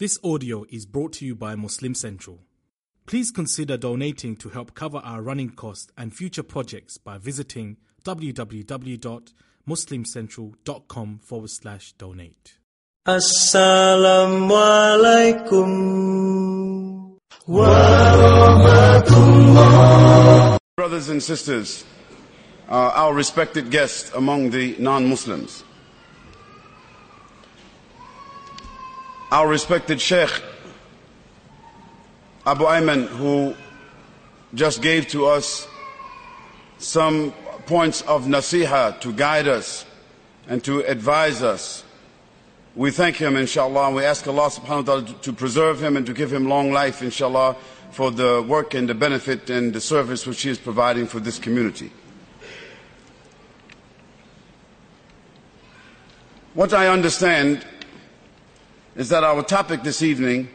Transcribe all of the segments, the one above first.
This audio is brought to you by Muslim Central. Please consider donating to help cover our running costs and future projects by visiting www.muslimcentral.com forward slash donate. Assalamualaikum Brothers and sisters, uh, our respected guests among the non-Muslims, our respected Sheikh Abu Ayman, who just gave to us some points of nasiha to guide us and to advise us. We thank him, inshallah, and we ask Allah subhanahu wa ta'ala to preserve him and to give him long life, inshallah, for the work and the benefit and the service which he is providing for this community. What I understand is that our topic this evening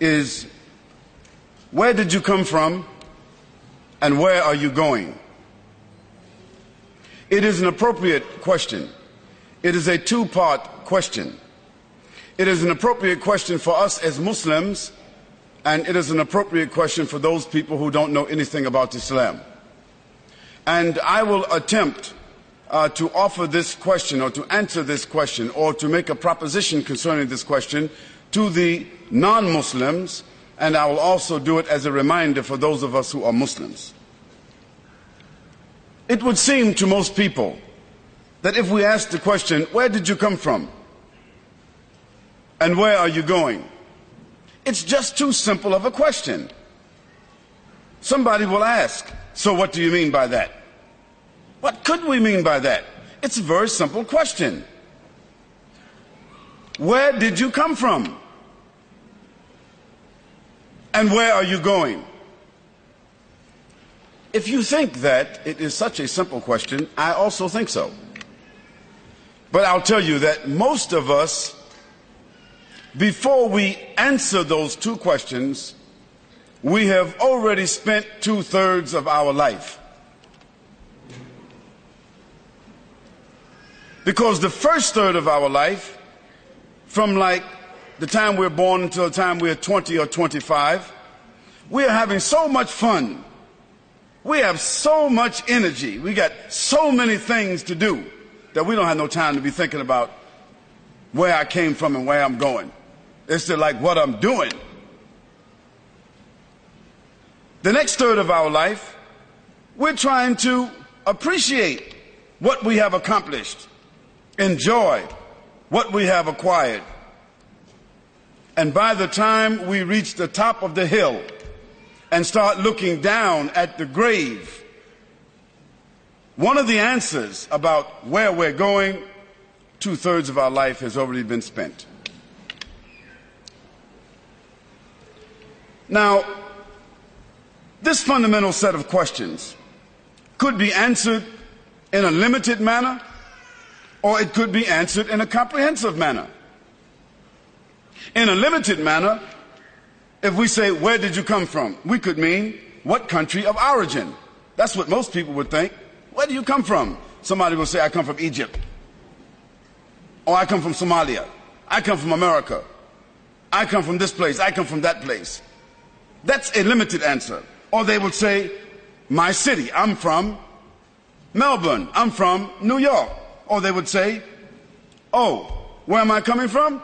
is where did you come from and where are you going? It is an appropriate question. It is a two part question. It is an appropriate question for us as Muslims, and it is an appropriate question for those people who don't know anything about Islam. And I will attempt uh, to offer this question or to answer this question or to make a proposition concerning this question to the non Muslims, and I will also do it as a reminder for those of us who are Muslims. It would seem to most people that if we ask the question, Where did you come from? And where are you going? It's just too simple of a question. Somebody will ask, So what do you mean by that? What could we mean by that? It's a very simple question. Where did you come from? And where are you going? If you think that it is such a simple question, I also think so. But I'll tell you that most of us, before we answer those two questions, we have already spent two thirds of our life. Because the first third of our life, from like the time we're born until the time we're 20 or 25, we are having so much fun we have so much energy. We got so many things to do that we don't have no time to be thinking about where I came from and where I'm going. It's just like what I'm doing. The next third of our life, we're trying to appreciate what we have accomplished, enjoy what we have acquired. And by the time we reach the top of the hill, and start looking down at the grave. One of the answers about where we're going, two thirds of our life has already been spent. Now, this fundamental set of questions could be answered in a limited manner or it could be answered in a comprehensive manner. In a limited manner, if we say, Where did you come from? we could mean, What country of origin? That's what most people would think. Where do you come from? Somebody will say, I come from Egypt. Or I come from Somalia. I come from America. I come from this place. I come from that place. That's a limited answer. Or they would say, My city. I'm from Melbourne. I'm from New York. Or they would say, Oh, where am I coming from?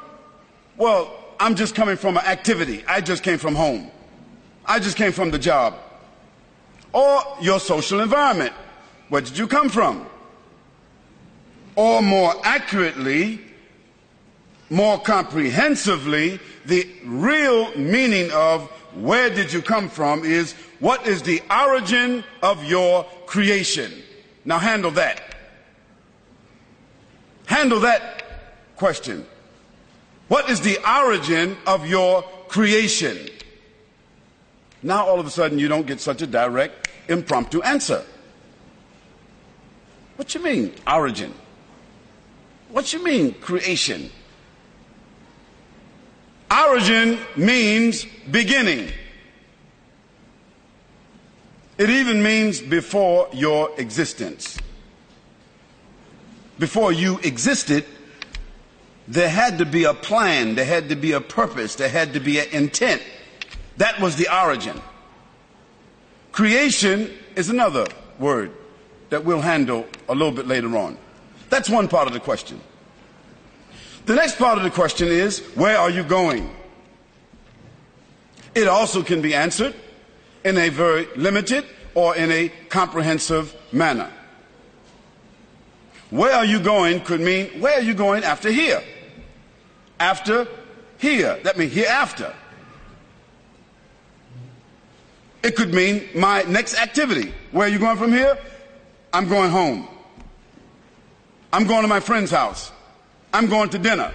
Well, I'm just coming from an activity. I just came from home. I just came from the job. Or your social environment. Where did you come from? Or more accurately, more comprehensively, the real meaning of where did you come from is what is the origin of your creation? Now handle that. Handle that question. What is the origin of your creation? Now all of a sudden you don't get such a direct, impromptu answer. What you mean, origin? What you mean, creation? Origin means beginning. It even means before your existence. Before you existed, there had to be a plan, there had to be a purpose, there had to be an intent. That was the origin. Creation is another word that we'll handle a little bit later on. That's one part of the question. The next part of the question is, where are you going? It also can be answered in a very limited or in a comprehensive manner. Where are you going could mean, where are you going after here? After here. That means hereafter. It could mean my next activity. Where are you going from here? I'm going home. I'm going to my friend's house. I'm going to dinner.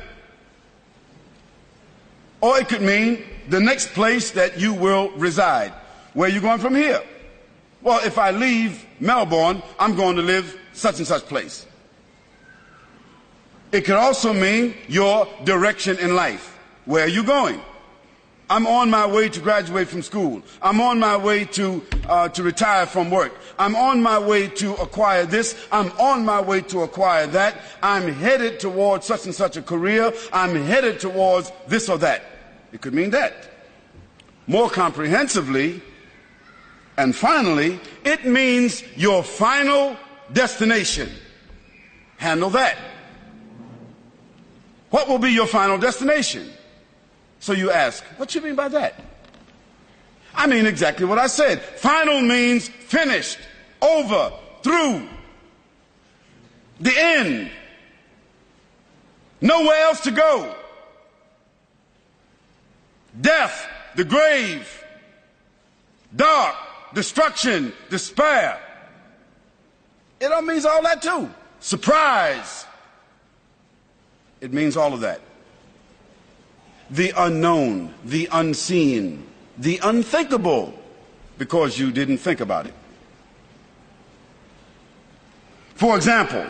Or it could mean the next place that you will reside. Where are you going from here? Well, if I leave Melbourne, I'm going to live such and such place. It could also mean your direction in life. Where are you going? I'm on my way to graduate from school. I'm on my way to, uh, to retire from work. I'm on my way to acquire this. I'm on my way to acquire that. I'm headed towards such and such a career. I'm headed towards this or that. It could mean that. More comprehensively, and finally, it means your final destination. Handle that. What will be your final destination? So you ask, what you mean by that? I mean exactly what I said. Final means finished, over, through, the end. Nowhere else to go. Death, the grave, dark, destruction, despair. It all means all that too. Surprise. It means all of that the unknown, the unseen, the unthinkable, because you didn't think about it. For example,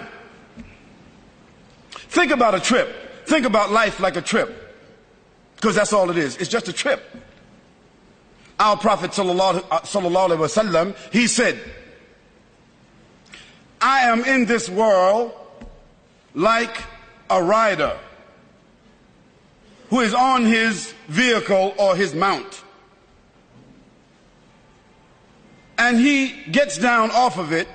think about a trip. Think about life like a trip. Because that's all it is. It's just a trip. Our Prophet sallallahu, uh, alaihi wasallam, he said, I am in this world like a rider who is on his vehicle or his mount. And he gets down off of it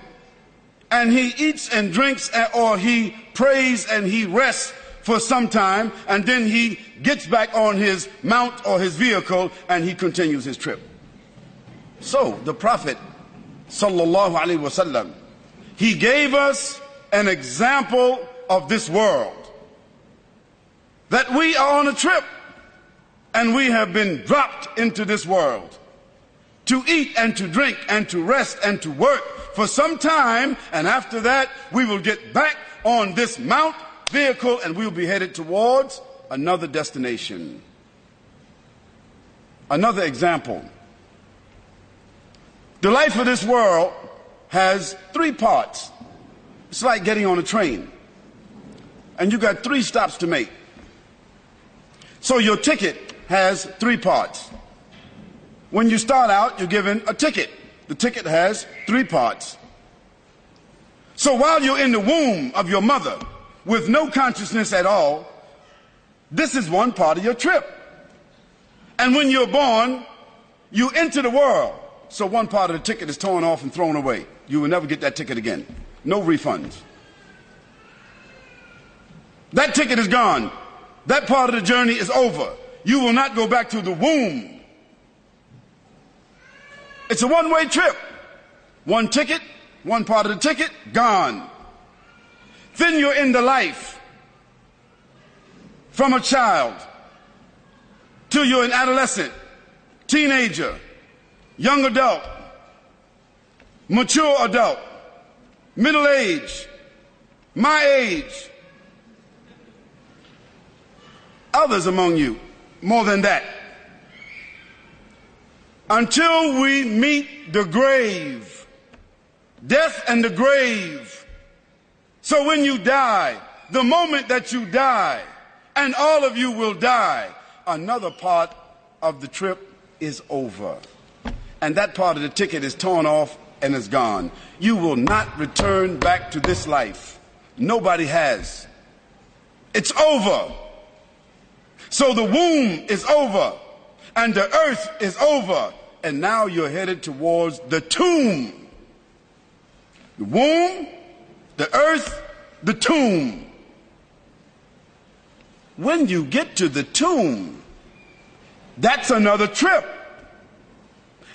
and he eats and drinks or he prays and he rests for some time and then he gets back on his mount or his vehicle and he continues his trip. So the Prophet sallallahu alaihi wasallam, he gave us an example of this world that we are on a trip and we have been dropped into this world to eat and to drink and to rest and to work for some time. And after that, we will get back on this mount vehicle and we'll be headed towards another destination. Another example. The life of this world has three parts. It's like getting on a train. And you got three stops to make. So your ticket has three parts. When you start out, you're given a ticket. The ticket has three parts. So while you're in the womb of your mother with no consciousness at all, this is one part of your trip. And when you're born, you enter the world. So one part of the ticket is torn off and thrown away. You will never get that ticket again. No refunds. That ticket is gone. That part of the journey is over. You will not go back to the womb. It's a one way trip. One ticket, one part of the ticket, gone. Then you're in the life from a child till you're an adolescent, teenager, young adult, mature adult, middle age, my age, others among you more than that. Until we meet the grave, death and the grave. So when you die, the moment that you die, and all of you will die, another part of the trip is over. And that part of the ticket is torn off and is gone. You will not return back to this life. Nobody has. It's over. So the womb is over and the earth is over and now you're headed towards the tomb. The womb, the earth, the tomb. When you get to the tomb, that's another trip.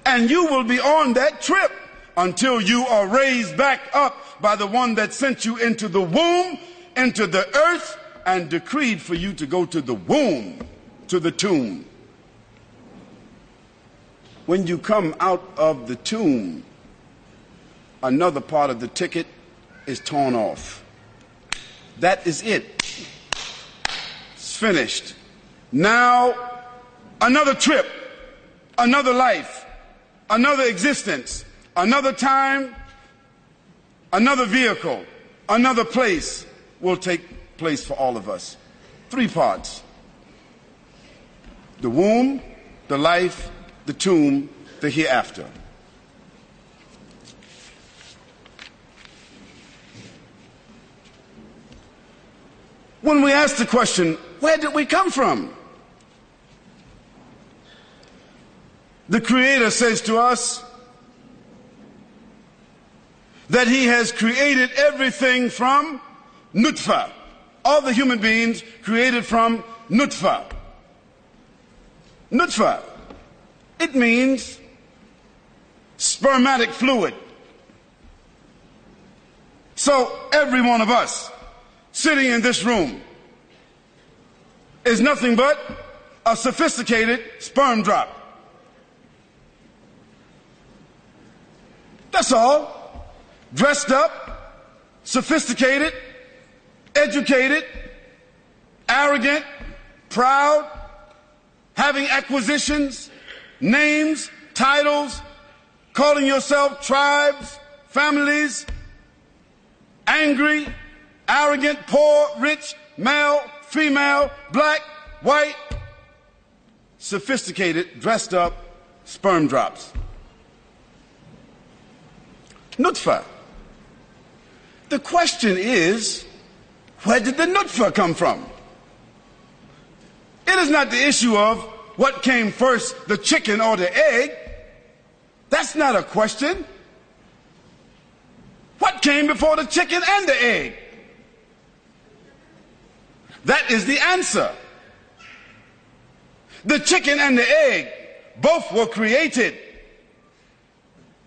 And you will be on that trip until you are raised back up by the one that sent you into the womb, into the earth, and decreed for you to go to the womb, to the tomb. When you come out of the tomb, another part of the ticket is torn off. That is it. It's finished. Now, another trip, another life, another existence, another time, another vehicle, another place will take place for all of us. Three parts the womb, the life, the tomb, the hereafter. When we ask the question, where did we come from? The Creator says to us that He has created everything from nutfa. All the human beings created from nutfa. Nutfa. It means spermatic fluid. So every one of us sitting in this room is nothing but a sophisticated sperm drop. That's all. Dressed up, sophisticated, educated, arrogant, proud, having acquisitions, names, titles, calling yourself tribes, families, angry, arrogant, poor, rich, male, female, black, white, sophisticated, dressed up sperm drops. Nutfa. The question is, where did the nutfa come from? It is not the issue of what came first, the chicken or the egg. That's not a question. What came before the chicken and the egg? That is the answer. The chicken and the egg both were created.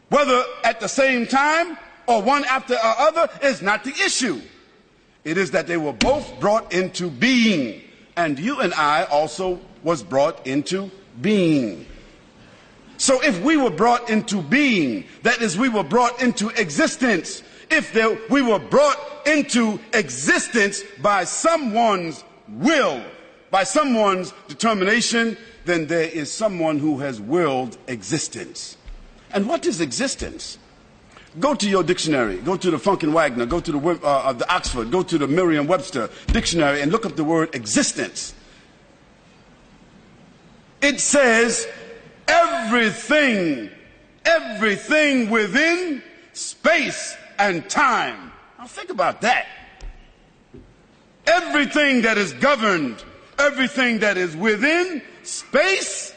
Whether at the same time or one after the other is not the issue. It is that they were both brought into being. And you and I also was brought into being. So if we were brought into being, that is, we were brought into existence, if there, we were brought into existence by someone's will, by someone's determination, then there is someone who has willed existence. And what is existence? Go to your dictionary. Go to the Funk and Wagnalls. Go to the, uh, the Oxford. Go to the Merriam-Webster dictionary and look up the word existence. It says everything, everything within space and time. Now think about that. Everything that is governed, everything that is within space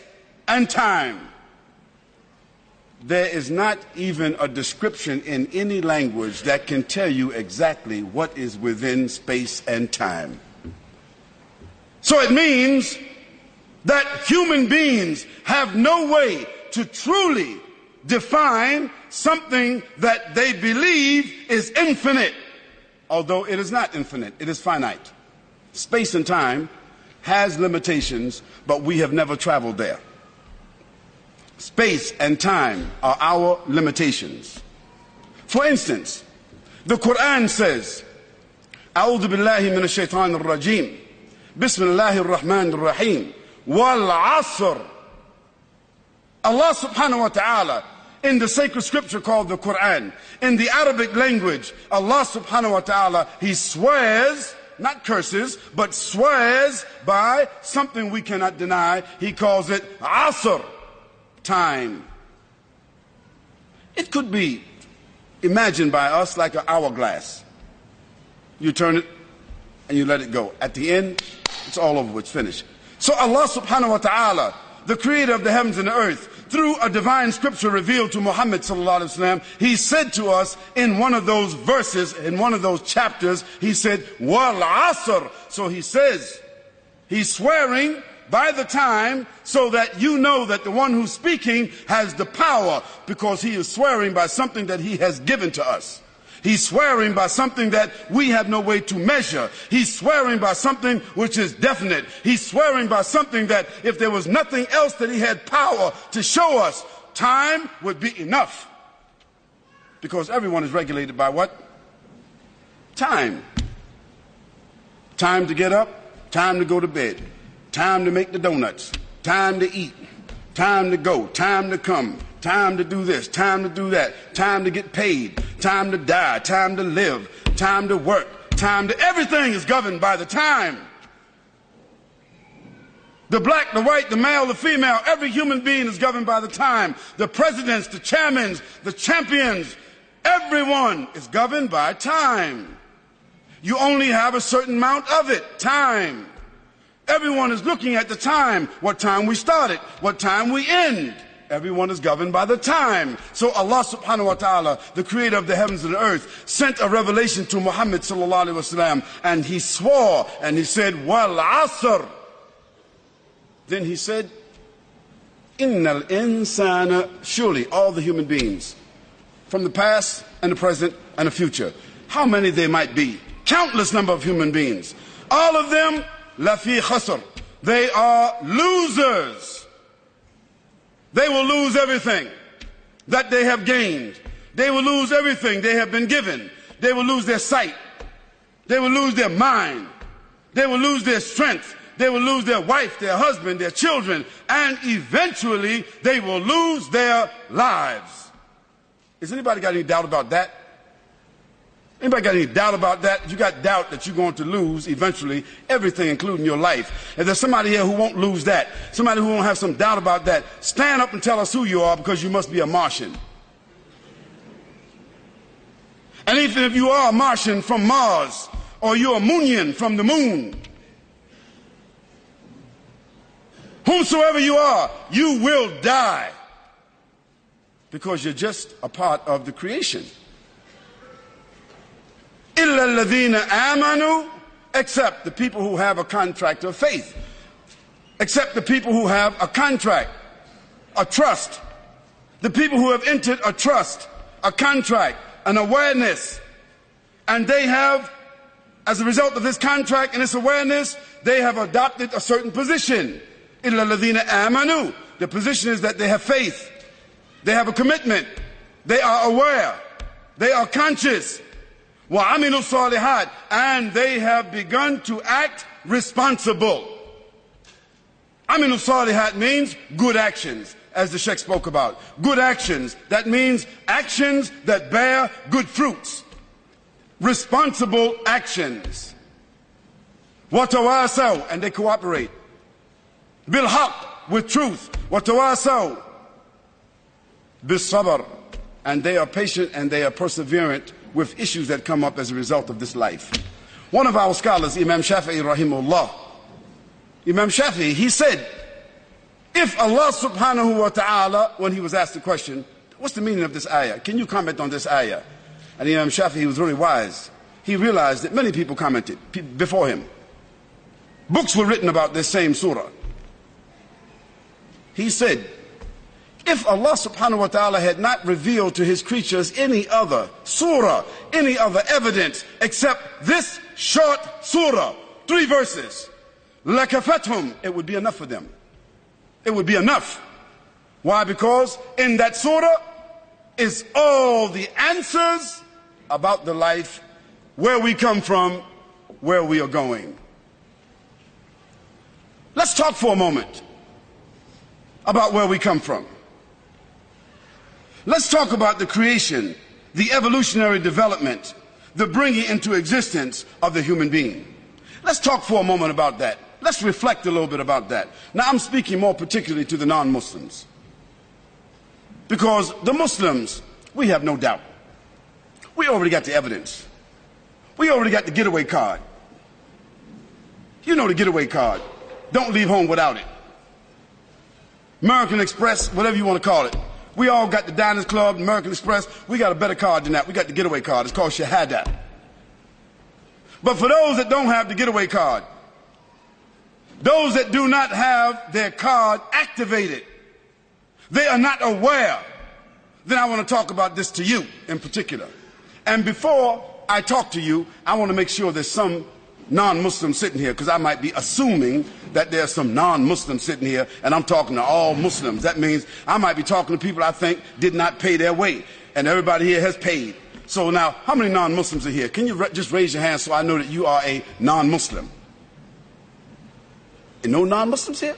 and time. There is not even a description in any language that can tell you exactly what is within space and time. So it means that human beings have no way to truly define something that they believe is infinite, although it is not infinite, it is finite. Space and time has limitations, but we have never traveled there. Space and time are our limitations. For instance, the Quran says, أعوذ بالله من الشيطان الرجيم بسم الله الرحمن الرحيم والعصر Allah subhanahu wa ta'ala in the sacred scripture called the Quran, in the Arabic language, Allah subhanahu wa ta'ala, He swears, not curses, but swears by something we cannot deny. He calls it asr, time. It could be imagined by us like an hourglass. You turn it and you let it go. At the end, it's all over, it's finished. So Allah subhanahu wa ta'ala, the creator of the heavens and the earth, through a divine scripture revealed to Muhammad sallallahu alaihi wasallam, he said to us in one of those verses, in one of those chapters, he said, "Wal asr." So he says, he's swearing by the time so that you know that the one who's speaking has the power because he is swearing by something that he has given to us. He's swearing by something that we have no way to measure. He's swearing by something which is definite. He's swearing by something that if there was nothing else that he had power to show us, time would be enough. Because everyone is regulated by what? Time. Time to get up, time to go to bed, time to make the donuts, time to eat, time to go, time to come, time to do this, time to do that, time to get paid, time to die, time to live, time to work, time to everything is governed by the time. The black, the white, the male, the female, every human being is governed by the time. The presidents, the chairmen, the champions, everyone is governed by time. You only have a certain amount of it, time. Everyone is looking at the time, what time we started, what time we end. Everyone is governed by the time. So Allah subhanahu wa ta'ala, the creator of the heavens and the earth, sent a revelation to Muhammad sallallahu alaihi wasallam and he swore and he said, wal asr. Then he said, innal insana, surely all the human beings, from the past and the present and the future, how many they might be, countless number of human beings, all of them, lafi khasr. They are losers. They will lose everything that they have gained. They will lose everything they have been given. They will lose their sight. They will lose their mind. They will lose their strength. They will lose their wife, their husband, their children, and eventually they will lose their lives. Has anybody got any doubt about that? Anybody got any doubt about that? You got doubt that you're going to lose eventually everything, including your life. If there's somebody here who won't lose that, somebody who won't have some doubt about that, stand up and tell us who you are because you must be a Martian. And even if you are a Martian from Mars, or you're a Moonian from the moon, whomsoever you are, you will die because you're just a part of the creation. إِلَّا الَّذِينَ آمَنُوا Except the people who have a contract of faith. Except the people who have a contract, a trust. The people who have entered a trust, a contract, an awareness. And they have, as a result of this contract and this awareness, they have adopted a certain position. إِلَّا الَّذِينَ آمَنُوا The position is that they have faith. They have a commitment. They are aware. They are conscious. وَعَمِلُوا الصَّالِحَاتِ And they have begun to act responsible. Aminu Salihat means good actions, as the Sheikh spoke about. Good actions. That means actions that bear good fruits. Responsible actions. Watawasaw, and they cooperate. Bilhaq, with truth. Watawasaw, bisabr, and they are patient and they are perseverant with issues that come up as a result of this life. One of our scholars, Imam Shafi'i rahimahullah, Imam Shafi'i, he said, if Allah subhanahu wa ta'ala, when he was asked the question, what's the meaning of this ayah? Can you comment on this ayah? And Imam Shafi'i was really wise. He realized that many people commented before him. Books were written about this same surah. He said, if Allah subhanahu wa ta'ala had not revealed to his creatures any other surah, any other evidence except this short surah, three verses, lakafathum, it would be enough for them. It would be enough. Why? Because in that surah is all the answers about the life, where we come from, where we are going. Let's talk for a moment about where we come from. Let's talk about the creation, the evolutionary development, the bringing into existence of the human being. Let's talk for a moment about that. Let's reflect a little bit about that. Now, I'm speaking more particularly to the non Muslims. Because the Muslims, we have no doubt. We already got the evidence. We already got the getaway card. You know the getaway card. don't leave home without it. American Express, whatever you want to call it. We all got the Diners Club, American Express. We got a better card than that. We got the getaway card. It's called Shahada. But for those that don't have the getaway card, those that do not have their card activated, they are not aware. Then I want to talk about this to you in particular. And before I talk to you, I want to make sure there's some non-Muslim sitting here because I might be assuming that there's some non-Muslims sitting here and I'm talking to all Muslims. That means I might be talking to people I think did not pay their way and everybody here has paid. So now, how many non-Muslims are here? Can you just raise your hand so I know that you are a non-Muslim? And No non-Muslims here?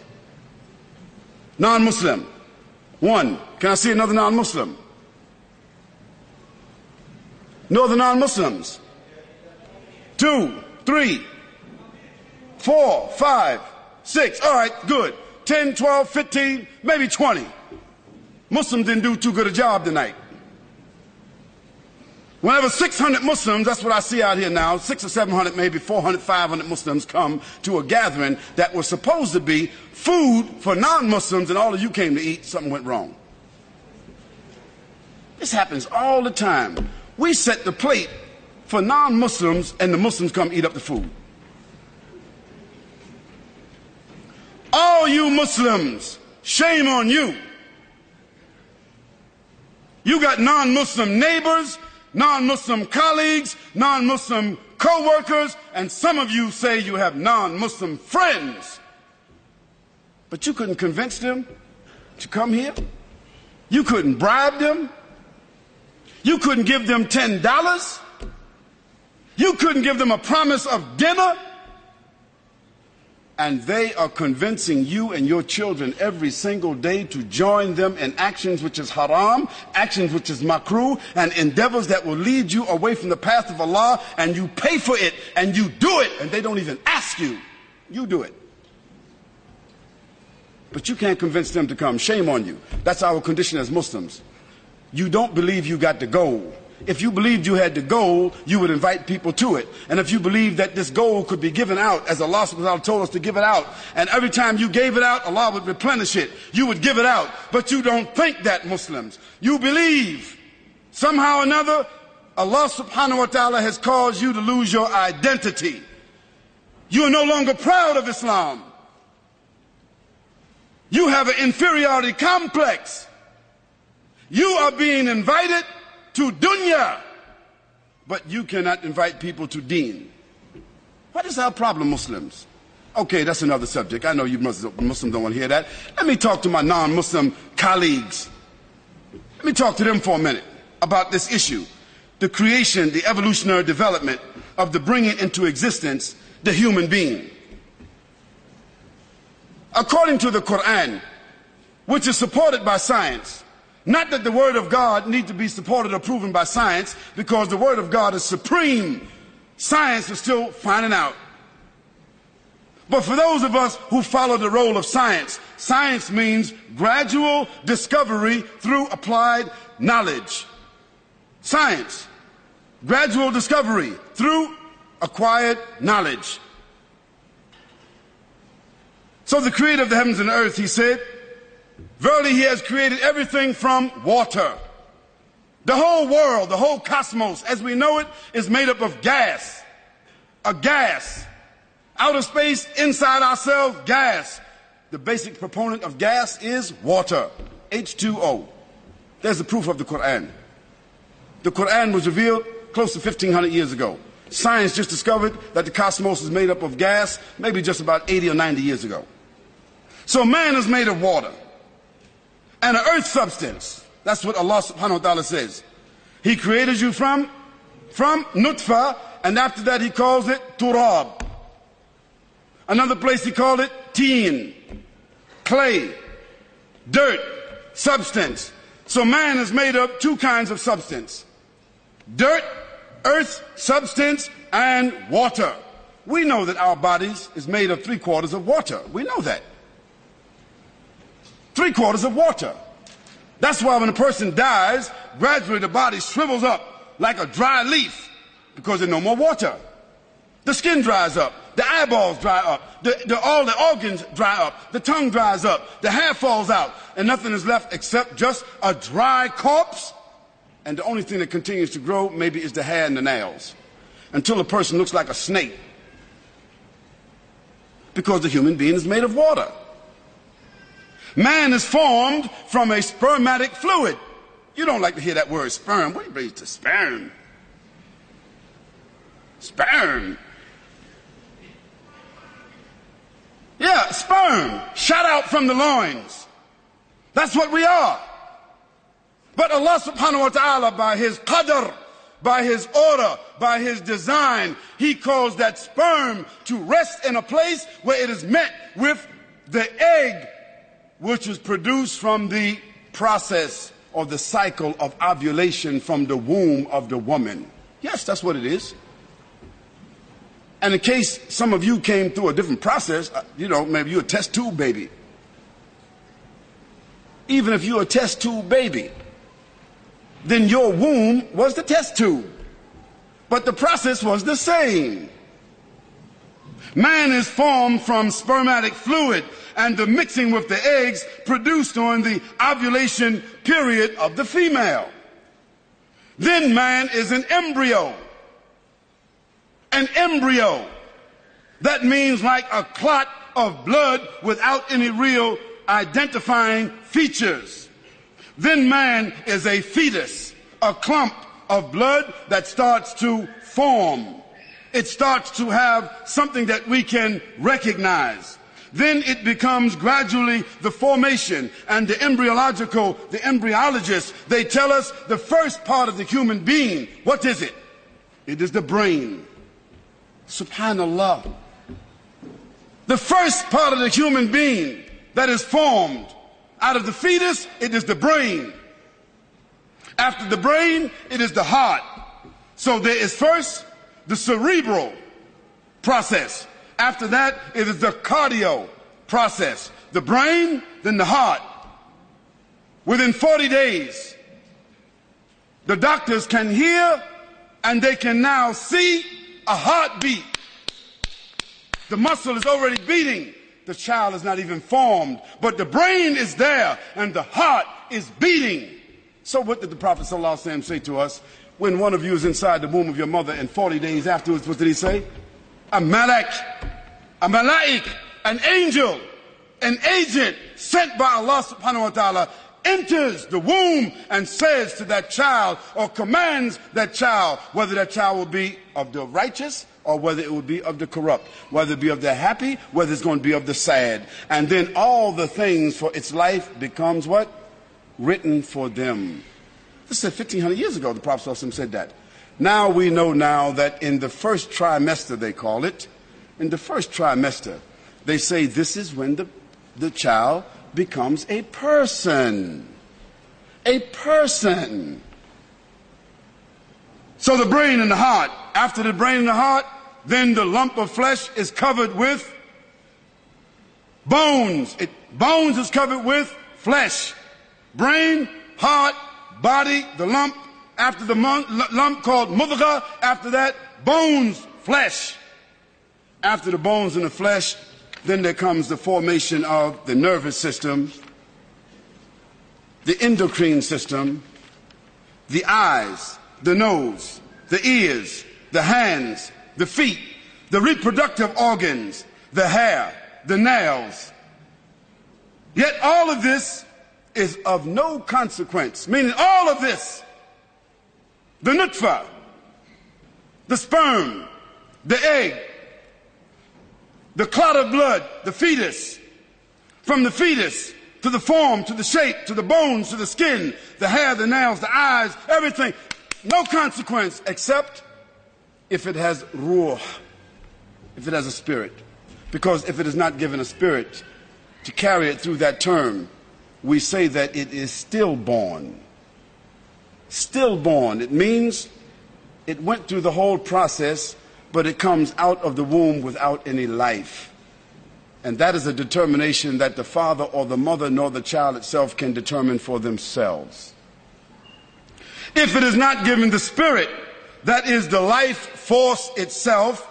Non-Muslim. One. Can I see another non-Muslim? No other non-Muslims. Two, three, four, five, six. All right, good. 10, 12, 15, maybe 20. Muslims didn't do too good a job tonight. Whenever 600 Muslims, that's what I see out here now, six or 700, maybe 400, 500 Muslims come to a gathering that was supposed to be food for non-Muslims and all of you came to eat, something went wrong. This happens all the time. We set the plate for non-Muslims and the Muslims come eat up the food. All you Muslims, shame on you. You got non-Muslim neighbors, non-Muslim colleagues, non-Muslim co-workers, and some of you say you have non-Muslim friends. But you couldn't convince them to come here. You couldn't bribe them. You couldn't give them $10. You couldn't give them a promise of dinner and they are convincing you and your children every single day to join them in actions which is haram, actions which is makruh, and endeavors that will lead you away from the path of Allah, and you pay for it, and you do it, and they don't even ask you. You do it. But you can't convince them to come. Shame on you. That's our condition as Muslims. You don't believe you got the gold. If you believed you had the gold, you would invite people to it. And if you believed that this gold could be given out, as Allah subhanahu told us to give it out, and every time you gave it out, Allah would replenish it. You would give it out. But you don't think that, Muslims. You believe. Somehow or another, Allah subhanahu wa ta'ala has caused you to lose your identity. You are no longer proud of Islam. You have an inferiority complex. You are being invited to dunya, but you cannot invite people to deen. What is our problem, Muslims? Okay, that's another subject. I know you Muslims don't want to hear that. Let me talk to my non-Muslim colleagues. Let me talk to them for a minute about this issue. The creation, the evolutionary development of the bringing into existence the human being. According to the Quran, which is supported by science, not that the Word of God needs to be supported or proven by science, because the Word of God is supreme. Science is still finding out. But for those of us who follow the role of science, science means gradual discovery through applied knowledge. Science, gradual discovery through acquired knowledge. So the creator of the heavens and earth, he said, Verily, he has created everything from water. The whole world, the whole cosmos, as we know it, is made up of gas. A gas. Outer space, inside ourselves, gas. The basic proponent of gas is water. H2O. There's the proof of the Quran. The Quran was revealed close to 1500 years ago. Science just discovered that the cosmos is made up of gas maybe just about 80 or 90 years ago. So man is made of water and an earth substance. That's what Allah subhanahu wa ta'ala says. He created you from, from nutfa, and after that he calls it turab. Another place he called it teen, clay, dirt, substance. So man is made up two kinds of substance. Dirt, earth, substance, and water. We know that our bodies is made of three quarters of water. We know that. Three quarters of water. That's why when a person dies, gradually the body shrivels up like a dry leaf because there's no more water. The skin dries up. The eyeballs dry up. The, the, all the organs dry up. The tongue dries up. The hair falls out. And nothing is left except just a dry corpse. And the only thing that continues to grow maybe is the hair and the nails. Until a person looks like a snake. Because the human being is made of water. Man is formed from a spermatic fluid. You don't like to hear that word sperm. What do you mean to sperm? Sperm. Yeah, sperm shot out from the loins. That's what we are. But Allah subhanahu wa ta'ala by His qadr, by His order, by His design, He calls that sperm to rest in a place where it is met with the egg which is produced from the process or the cycle of ovulation from the womb of the woman. Yes, that's what it is. And in case some of you came through a different process, uh, you know, maybe you're a test tube baby. Even if you're a test tube baby, then your womb was the test tube. But the process was the same. Man is formed from spermatic fluid and the mixing with the eggs produced during the ovulation period of the female. Then man is an embryo an embryo. That means like a clot of blood without any real identifying features. Then man is a fetus, a clump of blood that starts to form. It starts to have something that we can recognize. Then it becomes gradually the formation and the embryological, the embryologists, they tell us the first part of the human being. What is it? It is the brain. Subhanallah. The first part of the human being that is formed out of the fetus, it is the brain. After the brain, it is the heart. So there is first the cerebral process. After that, it is the cardio process. The brain, then the heart. Within 40 days, the doctors can hear and they can now see a heartbeat. The muscle is already beating. The child is not even formed, but the brain is there and the heart is beating. So what did the Prophet ﷺ say to us? When one of you is inside the womb of your mother and 40 days afterwards, what did he say? A malak, a malaik, an angel, an agent sent by Allah subhanahu wa ta'ala enters the womb and says to that child or commands that child whether that child will be of the righteous or whether it will be of the corrupt, whether it be of the happy, whether it's going to be of the sad. And then all the things for its life becomes what? Written for them. This is 1500 years ago, the Prophet said that. Now we know now that in the first trimester, they call it, in the first trimester, they say this is when the, the child becomes a person. A person. So the brain and the heart, after the brain and the heart, then the lump of flesh is covered with bones. It, bones is covered with flesh. Brain, heart, body, the lump, after the lump called mudghah, after that, bones, flesh. After the bones and the flesh, then there comes the formation of the nervous system, the endocrine system, the eyes, the nose, the ears, the hands, the feet, the reproductive organs, the hair, the nails. Yet all of this is of no consequence, meaning all of this, the nutfa, the sperm, the egg, the clot of blood, the fetus, from the fetus to the form, to the shape, to the bones, to the skin, the hair, the nails, the eyes, everything. No consequence except if it has ruh, if it has a spirit. Because if it is not given a spirit to carry it through that term, we say that it is stillborn. Stillborn. It means it went through the whole process but it comes out of the womb without any life. And that is a determination that the father or the mother nor the child itself can determine for themselves. If it is not given the spirit, that is the life force itself,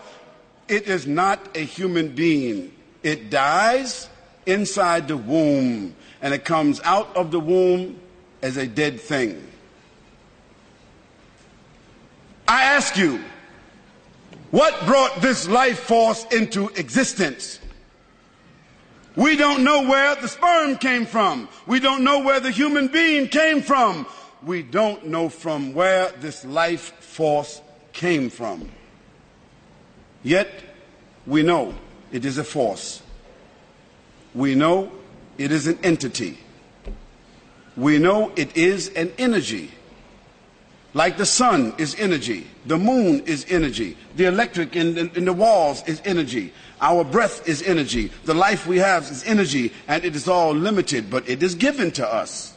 it is not a human being. It dies inside the womb and it comes out of the womb as a dead thing. I ask you, what brought this life force into existence? We don't know where the sperm came from. We don't know where the human being came from. We don't know from where this life force came from. Yet, we know it is a force. We know it is an entity. We know it is an energy. Like the sun is energy, the moon is energy, the electric in, in, in, the walls is energy, our breath is energy, the life we have is energy, and it is all limited, but it is given to us.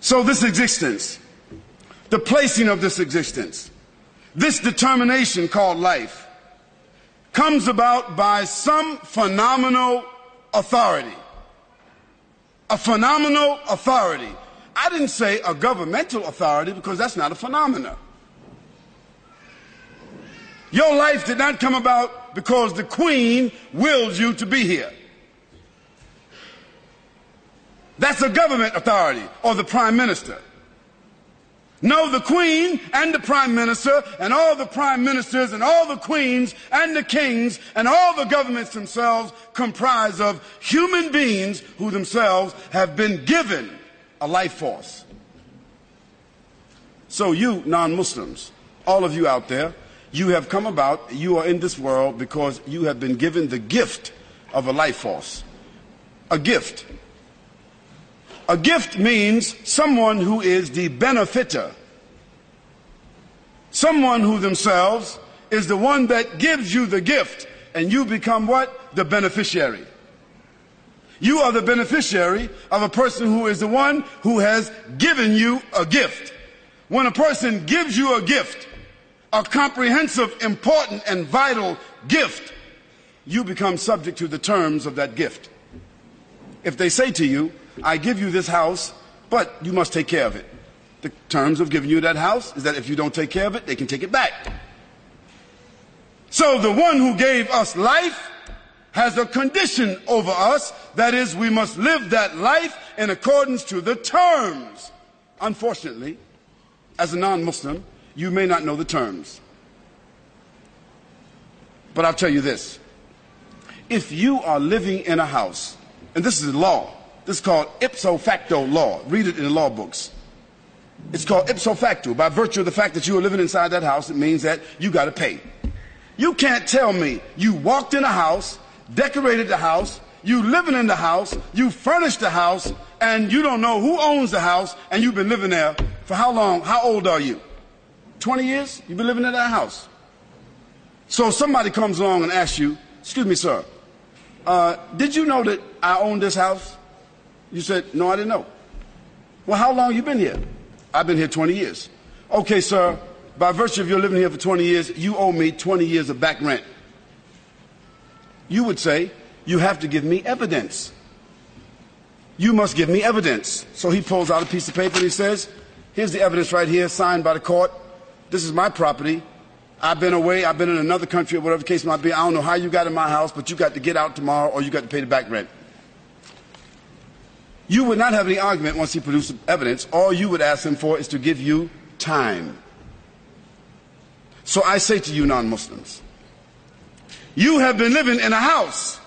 So, this existence, the placing of this existence, this determination called life, comes about by some phenomenal authority. A phenomenal authority I didn't say a governmental authority because that's not a phenomenon. Your life did not come about because the queen wills you to be here. That's a government authority or the prime minister. No, the queen and the prime minister and all the prime ministers and all the queens and the kings and all the governments themselves comprise of human beings who themselves have been given a life force. So, you non Muslims, all of you out there, you have come about, you are in this world because you have been given the gift of a life force. A gift. A gift means someone who is the benefiter. Someone who themselves is the one that gives you the gift, and you become what? The beneficiary. You are the beneficiary of a person who is the one who has given you a gift. When a person gives you a gift, a comprehensive, important, and vital gift, you become subject to the terms of that gift. If they say to you, I give you this house, but you must take care of it. The terms of giving you that house is that if you don't take care of it, they can take it back. So the one who gave us life has a condition over us. That is, we must live that life in accordance to the terms. Unfortunately, as a non Muslim, you may not know the terms. But I'll tell you this if you are living in a house, and this is law, this is called ipso facto law. Read it in the law books. It's called ipso facto. By virtue of the fact that you are living inside that house, it means that you got to pay. You can't tell me you walked in a house decorated the house, you living in the house, you furnished the house, and you don't know who owns the house, and you've been living there for how long? How old are you? 20 years? You've been living in that house. So somebody comes along and asks you, excuse me, sir, uh, did you know that I own this house? You said, no, I didn't know. Well, how long you been here? I've been here 20 years. Okay, sir, by virtue of your living here for 20 years, you owe me 20 years of back rent you would say, You have to give me evidence. You must give me evidence. So he pulls out a piece of paper and he says, Here's the evidence right here, signed by the court. This is my property. I've been away, I've been in another country, or whatever the case might be. I don't know how you got in my house, but you got to get out tomorrow or you got to pay the back rent. You would not have any argument once he produced evidence. All you would ask him for is to give you time. So I say to you, non Muslims, you have been living in a house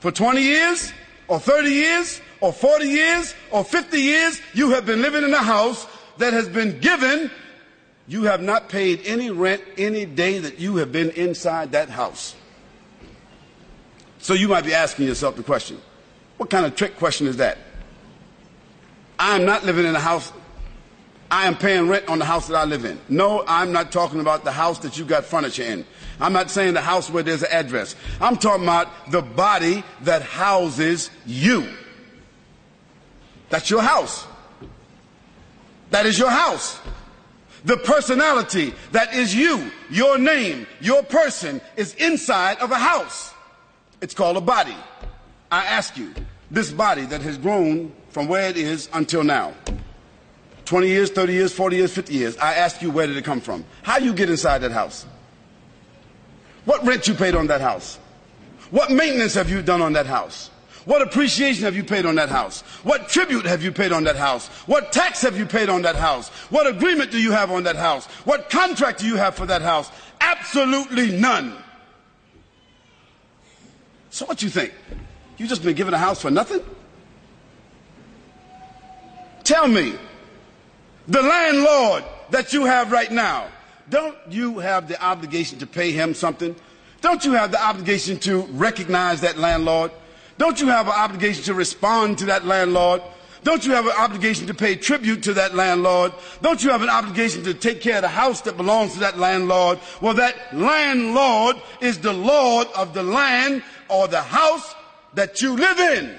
for 20 years, or 30 years, or 40 years, or 50 years. You have been living in a house that has been given. You have not paid any rent any day that you have been inside that house. So you might be asking yourself the question what kind of trick question is that? I am not living in a house. I am paying rent on the house that I live in. No, I'm not talking about the house that you got furniture in. I'm not saying the house where there's an address. I'm talking about the body that houses you. That's your house. That is your house. The personality that is you, your name, your person is inside of a house. It's called a body. I ask you, this body that has grown from where it is until now 20 years, 30 years, 40 years, 50 years I ask you, where did it come from? How you get inside that house? What rent you paid on that house? What maintenance have you done on that house? What appreciation have you paid on that house? What tribute have you paid on that house? What tax have you paid on that house? What agreement do you have on that house? What contract do you have for that house? Absolutely none. So what you think? You just been given a house for nothing? Tell me, the landlord that you have right now, don't you have the obligation to pay him something? Don't you have the obligation to recognize that landlord? Don't you have an obligation to respond to that landlord? Don't you have an obligation to pay tribute to that landlord? Don't you have an obligation to take care of the house that belongs to that landlord? Well, that landlord is the Lord of the land or the house that you live in.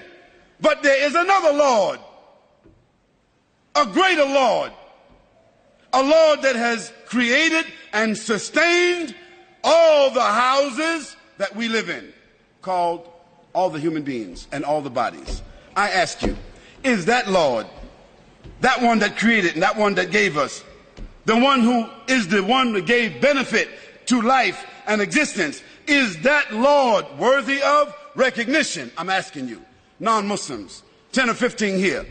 But there is another Lord, a greater Lord, a Lord that has created and sustained all the houses that we live in, called all the human beings and all the bodies. I ask you, is that Lord, that one that created and that one that gave us, the one who is the one that gave benefit to life and existence, is that Lord worthy of recognition? I'm asking you, non Muslims, 10 or 15 here,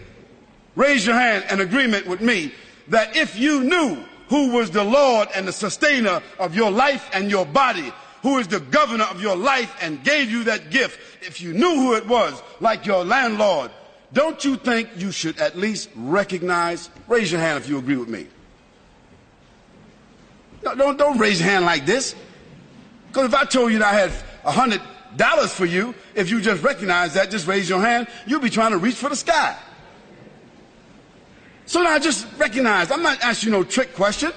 raise your hand in agreement with me that if you knew who was the Lord and the sustainer of your life and your body, who is the governor of your life and gave you that gift, if you knew who it was, like your landlord, don't you think you should at least recognize? Raise your hand if you agree with me. No, don't, don't raise your hand like this. Because if I told you that I had a hundred dollars for you, if you just recognize that, just raise your hand, you'll be trying to reach for the sky. So now just recognize, I'm not asking you no trick question.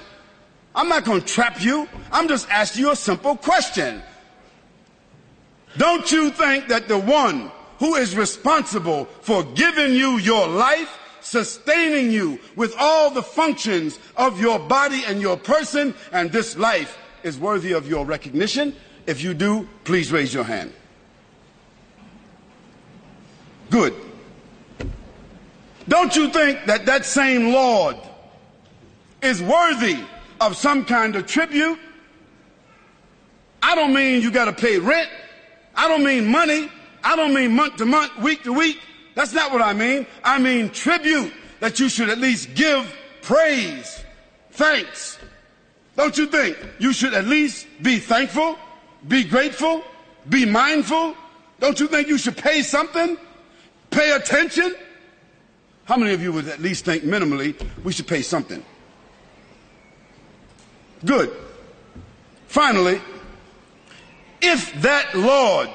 I'm not going to trap you. I'm just asking you a simple question. Don't you think that the one who is responsible for giving you your life, sustaining you with all the functions of your body and your person and this life is worthy of your recognition? If you do, please raise your hand. Good. Don't you think that that same Lord is worthy of some kind of tribute? I don't mean you got to pay rent. I don't mean money. I don't mean month to month, week to week. That's not what I mean. I mean tribute that you should at least give praise, thanks. Don't you think you should at least be thankful, be grateful, be mindful? Don't you think you should pay something? Pay attention? How many of you would at least think minimally we should pay something? Good. Finally, if that Lord,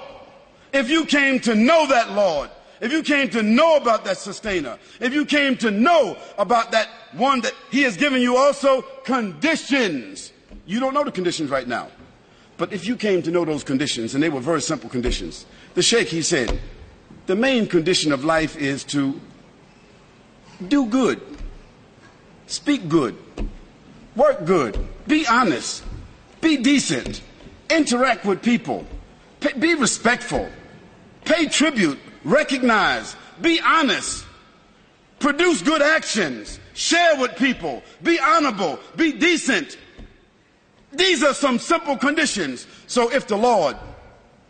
if you came to know that Lord, if you came to know about that sustainer, if you came to know about that one that he has given you also conditions, you don't know the conditions right now. But if you came to know those conditions, and they were very simple conditions, the Sheikh, he said, the main condition of life is to do good, speak good, work good, be honest, be decent, interact with people, be respectful, pay tribute, recognize, be honest, produce good actions, share with people, be honorable, be decent. These are some simple conditions. So if the Lord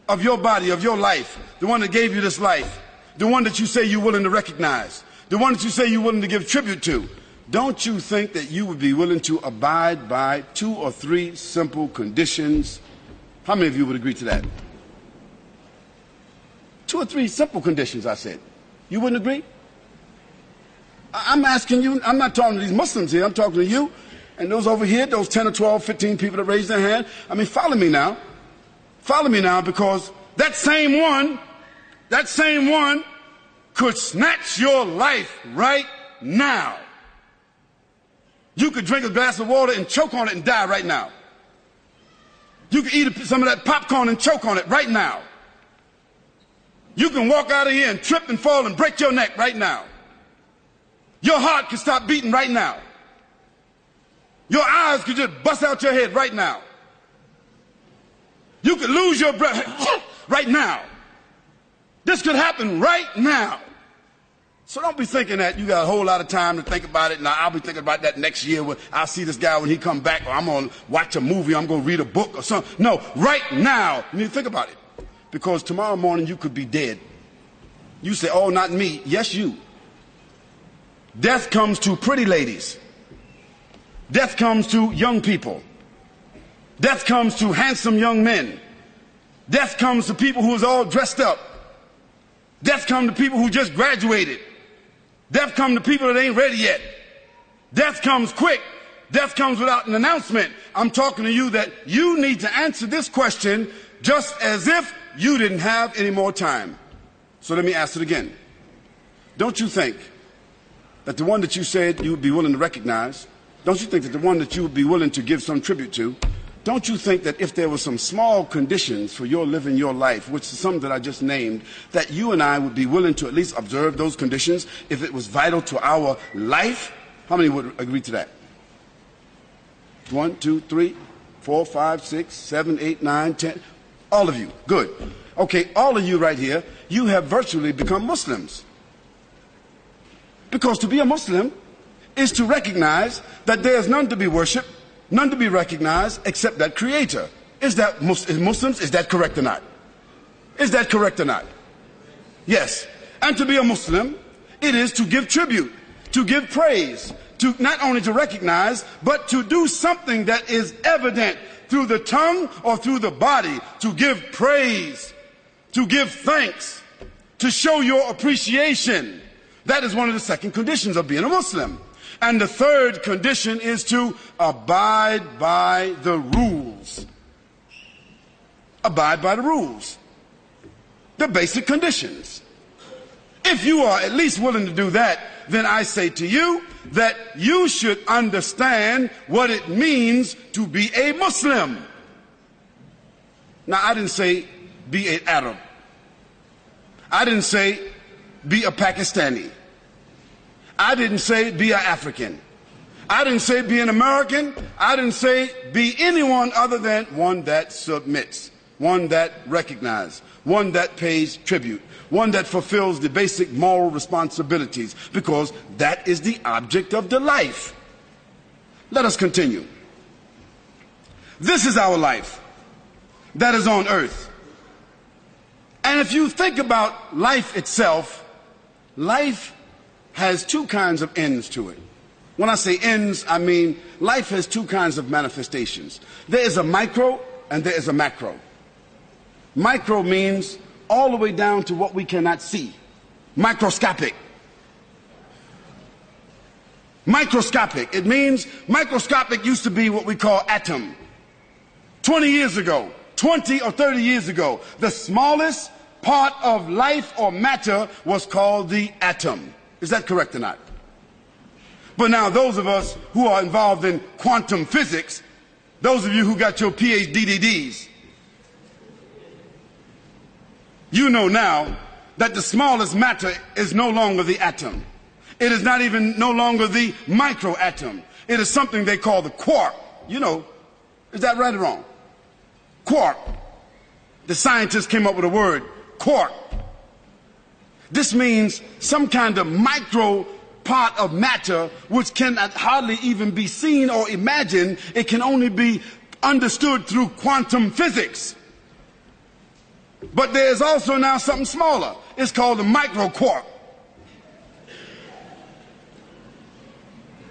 of your body, of your life, the one that gave you this life, the one that you say you're willing to recognize, the one that you say you're willing to give tribute to, don't you think that you would be willing to abide by two or three simple conditions? How many of you would agree to that? Two or three simple conditions, I said. You wouldn't agree? I'm asking you, I'm not talking to these Muslims here, I'm talking to you and those over here, those 10 or 12, 15 people that raised their hand. I mean, follow me now. Follow me now because that same one, that same one could snatch your life right now. You could drink a glass of water and choke on it and die right now. You could eat some of that popcorn and choke on it right now. You can walk out of here and trip and fall and break your neck right now. Your heart could stop beating right now. Your eyes could just bust out your head right now. You could lose your breath right now. This could happen right now. So don't be thinking that you got a whole lot of time to think about it. Now I'll be thinking about that next year when I'll see this guy when he come back, or I'm gonna watch a movie, I'm gonna read a book or something. No, right now you need to think about it, because tomorrow morning you could be dead. You say, "Oh, not me." Yes, you. Death comes to pretty ladies. Death comes to young people. Death comes to handsome young men. Death comes to people who is all dressed up. Death comes to people who just graduated. Death comes to people that ain't ready yet. Death comes quick. Death comes without an announcement. I'm talking to you that you need to answer this question just as if you didn't have any more time. So let me ask it again. Don't you think that the one that you said you would be willing to recognize, don't you think that the one that you would be willing to give some tribute to, don't you think that if there were some small conditions for your living your life, which is some that I just named, that you and I would be willing to at least observe those conditions if it was vital to our life? How many would agree to that? One, two, three, four, five, six, seven, eight, nine, ten. All of you. Good. Okay, all of you right here, you have virtually become Muslims. Because to be a Muslim is to recognize that there is none to be worshiped none to be recognized except that creator. Is that Muslims? Is that correct or not? Is that correct or not? Yes. And to be a Muslim, it is to give tribute, to give praise, to not only to recognize, but to do something that is evident through the tongue or through the body, to give praise, to give thanks, to show your appreciation. That is one of the second conditions of being a Muslim. And the third condition is to abide by the rules. Abide by the rules. The basic conditions. If you are at least willing to do that, then I say to you that you should understand what it means to be a Muslim. Now, I didn't say be an Arab. I didn't say be a Pakistani. I didn't say be an African. I didn't say be an American. I didn't say be anyone other than one that submits, one that recognizes, one that pays tribute, one that fulfills the basic moral responsibilities, because that is the object of the life. Let us continue. This is our life that is on earth. And if you think about life itself, life has two kinds of ends to it. When I say ends, I mean life has two kinds of manifestations. There is a micro and there is a macro. Micro means all the way down to what we cannot see. Microscopic. Microscopic. It means microscopic used to be what we call atom. 20 years ago, 20 or 30 years ago, the smallest part of life or matter was called the atom. Is that correct or not? But now, those of us who are involved in quantum physics, those of you who got your PhDs, you know now that the smallest matter is no longer the atom. It is not even no longer the microatom. It is something they call the quark. You know, is that right or wrong? Quark. The scientists came up with a word, quark. This means some kind of micro part of matter which cannot hardly even be seen or imagined. It can only be understood through quantum physics. But there's also now something smaller. It's called the microquark.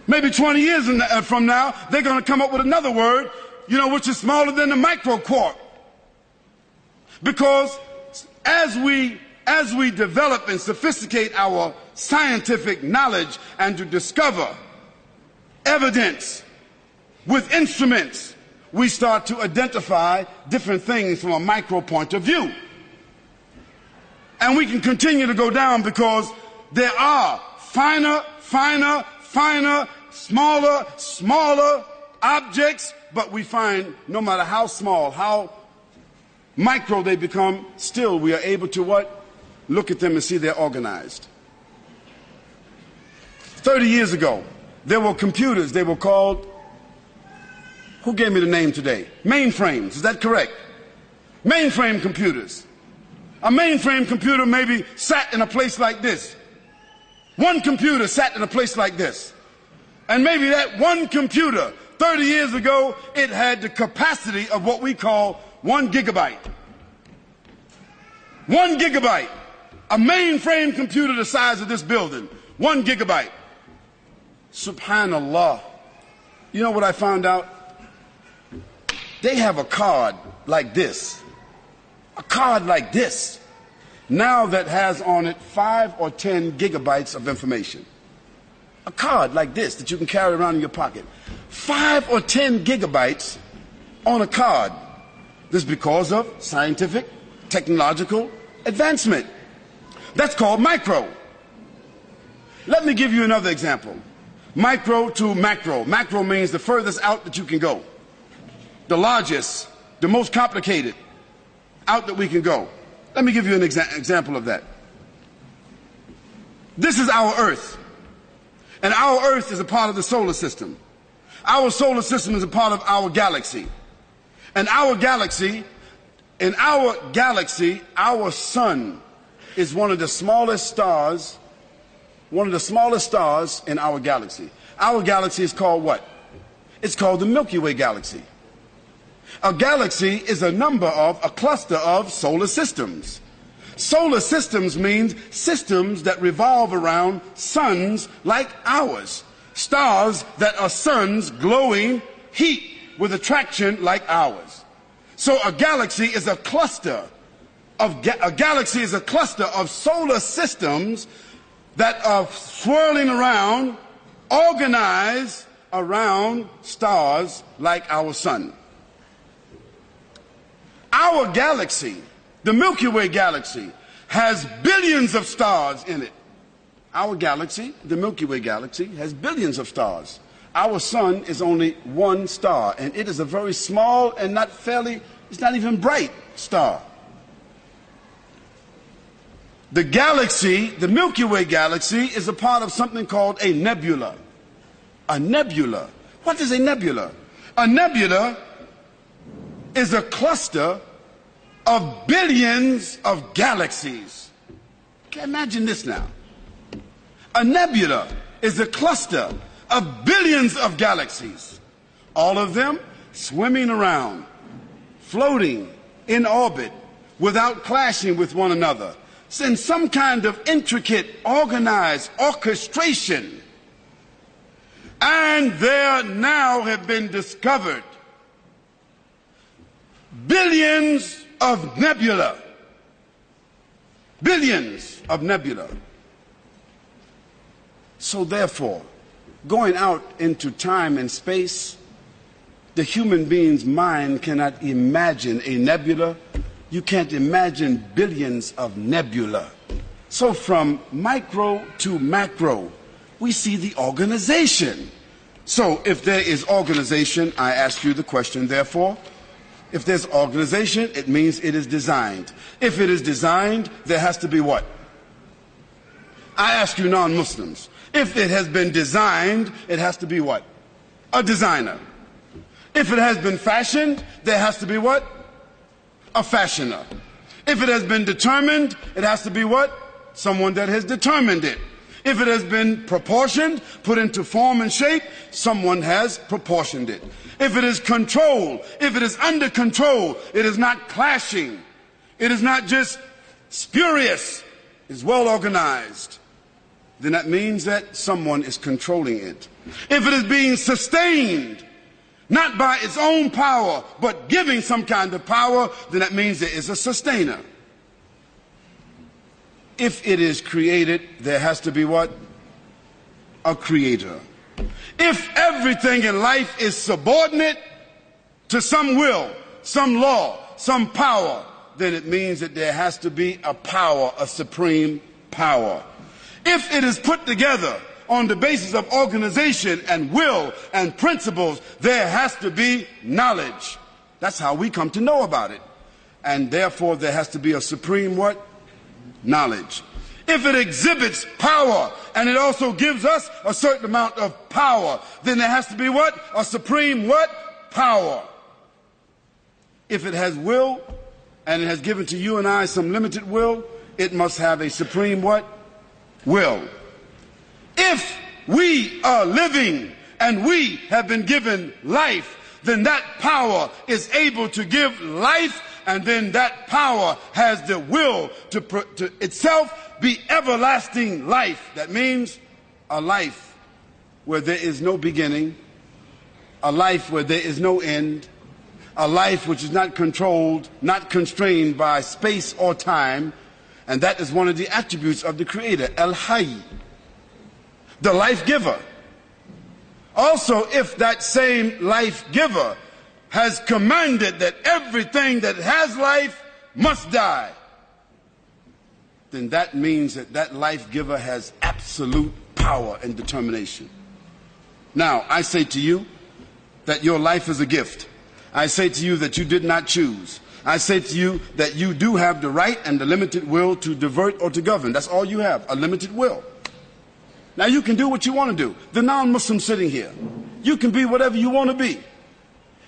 Maybe 20 years uh, from now, they're going to come up with another word, you know, which is smaller than the microquark. Because as we as we develop and sophisticate our scientific knowledge and to discover evidence with instruments, we start to identify different things from a micro point of view. And we can continue to go down because there are finer, finer, finer, smaller, smaller objects, but we find no matter how small, how micro they become, still we are able to what? Look at them and see they're organized. 30 years ago, there were computers. They were called, who gave me the name today? Mainframes. Is that correct? Mainframe computers. A mainframe computer maybe sat in a place like this. one computer sat in a place like this. And maybe that one computer, 30 years ago, it had the capacity of what we call one gigabyte. One gigabyte. A mainframe computer the size of this building. One gigabyte. Subhanallah. You know what I found out? They have a card like this. A card like this. Now that has on it five or ten gigabytes of information. A card like this that you can carry around in your pocket. Five or ten gigabytes on a card. This is because of scientific, technological advancement. That's called micro. Let me give you another example. Micro to macro. Macro means the furthest out that you can go. The largest, the most complicated out that we can go. Let me give you an exa- example of that. This is our Earth. And our Earth is a part of the solar system. Our solar system is a part of our galaxy. And our galaxy, in our galaxy, our sun is one of the smallest stars one of the smallest stars in our galaxy. Our galaxy is called what? It's called the Milky Way galaxy. A galaxy is a number of, a cluster of solar systems. Solar systems means systems that revolve around suns like ours. Stars that are suns glowing heat with attraction like ours. So a galaxy is a cluster of, ga- a galaxy is a cluster of solar systems that are swirling around, organized around stars like our sun. Our galaxy, the Milky Way galaxy, has billions of stars in it. Our galaxy, the Milky Way galaxy, has billions of stars. Our sun is only one star, and it is a very small and not fairly, it's not even bright star. The galaxy, the Milky Way galaxy, is a part of something called a nebula. A nebula. What is a nebula? A nebula is a cluster of billions of galaxies. Imagine this now. A nebula is a cluster of billions of galaxies, all of them swimming around, floating in orbit without clashing with one another in some kind of intricate, organized orchestration. And there now have been discovered billions of nebula. Billions of nebula. So therefore, going out into time and space, the human being's mind cannot imagine a nebula you can't imagine billions of nebula. So from micro to macro, we see the organization. So if there is organization, I ask you the question, therefore, if there's organization, it means it is designed. If it is designed, there has to be what? I ask you non Muslims. If it has been designed, it has to be what? A designer. If it has been fashioned, there has to be what? A fashioner. If it has been determined, it has to be what? Someone that has determined it. If it has been proportioned, put into form and shape, someone has proportioned it. If it is controlled, if it is under control, it is not clashing. It is not just spurious. It's well organized. Then that means that someone is controlling it. If it is being sustained, not by its own power, but giving some kind of power, then that means there is a sustainer. If it is created, there has to be what? A creator. If everything in life is subordinate to some will, some law, some power, then it means that there has to be a power, a supreme power. If it is put together on the basis of organization and will and principles, there has to be knowledge. That's how we come to know about it. And therefore, there has to be a supreme what? Knowledge. If it exhibits power and it also gives us a certain amount of power, then there has to be what? A supreme what? Power. If it has will and it has given to you and I some limited will, it must have a supreme what? Will. If we are living and we have been given life, then that power is able to give life and then that power has the will to, to itself be everlasting life. That means a life where there is no beginning, a life where there is no end, a life which is not controlled, not constrained by space or time, and that is one of the attributes of the Creator, El Hayy, the life giver. Also, if that same life giver has commanded that everything that has life must die, then that means that that life giver has absolute power and determination. Now, I say to you that your life is a gift. I say to you that you did not choose. I say to you that you do have the right and the limited will to divert or to govern. That's all you have, a limited will. Now you can do what you want to do. The non-Muslim sitting here, you can be whatever you want to be.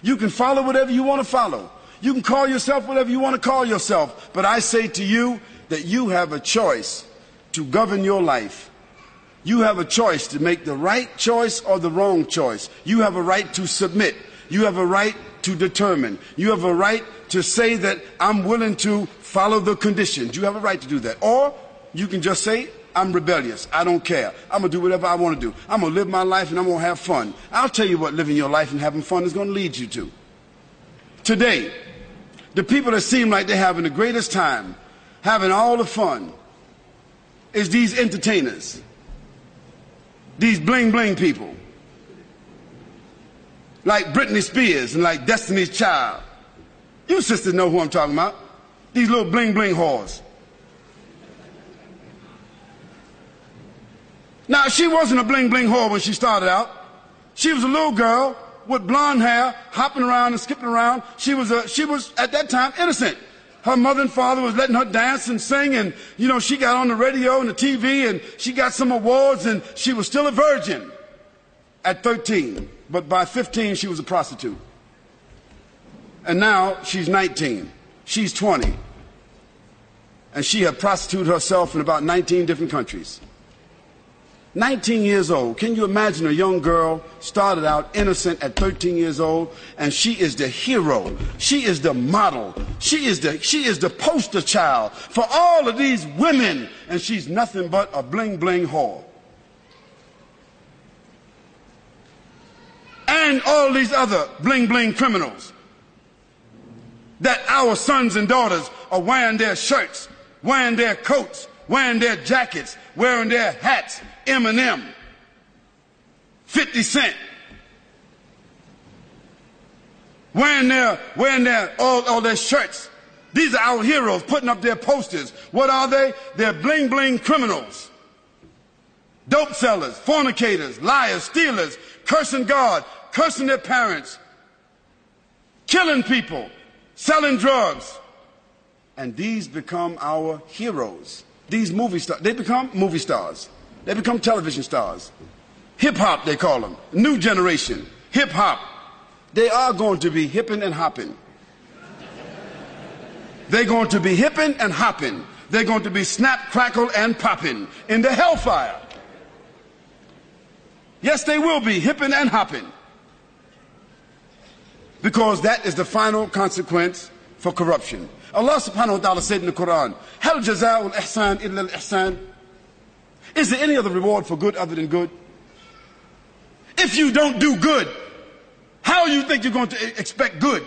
You can follow whatever you want to follow. You can call yourself whatever you want to call yourself. But I say to you that you have a choice to govern your life. You have a choice to make the right choice or the wrong choice. You have a right to submit. You have a right to determine. You have a right to say that I'm willing to follow the conditions. You have a right to do that. Or you can just say, I'm rebellious. I don't care. I'm going to do whatever I want to do. I'm going to live my life and I'm going to have fun. I'll tell you what living your life and having fun is going to lead you to. Today, the people that seem like they're having the greatest time, having all the fun, is these entertainers. These bling bling people. Like Britney Spears and like Destiny's Child. You sisters know who I'm talking about. These little bling bling whores. Now, she wasn't a bling bling whore when she started out. She was a little girl with blonde hair, hopping around and skipping around. She was a, she was at that time innocent. Her mother and father was letting her dance and sing and, you know, she got on the radio and the TV and she got some awards and she was still a virgin at 13. But by 15, she was a prostitute. And now she's 19. She's 20. And she had prostituted herself in about 19 different countries. 19 years old. Can you imagine a young girl started out innocent at 13 years old and she is the hero. She is the model. She is the, she is the poster child for all of these women and she's nothing but a bling bling whore. And all these other bling bling criminals that our sons and daughters are wearing their shirts, wearing their coats, wearing their jackets, wearing their hats, Eminem, 50 Cent, wearing their, wearing their, all, all their shirts. These are our heroes putting up their posters. What are they? They're bling bling criminals. Dope sellers, fornicators, liars, stealers, cursing God, cursing their parents, killing people, selling drugs. And these become our heroes. These movie stars, they become movie stars. They become television stars. Hip hop, they call them. New generation. Hip hop. They are going to be hipping and hopping. They're going to be hipping and hopping. They're going to be snap, crackle, and popping in the hellfire. Yes, they will be hipping and hopping. Because that is the final consequence for corruption. Allah subhanahu wa ta'ala said in the Quran, Hal jaza'ul ihsan illa al-ihsan. Is there any other reward for good other than good? If you don't do good, how you think you're going to expect good?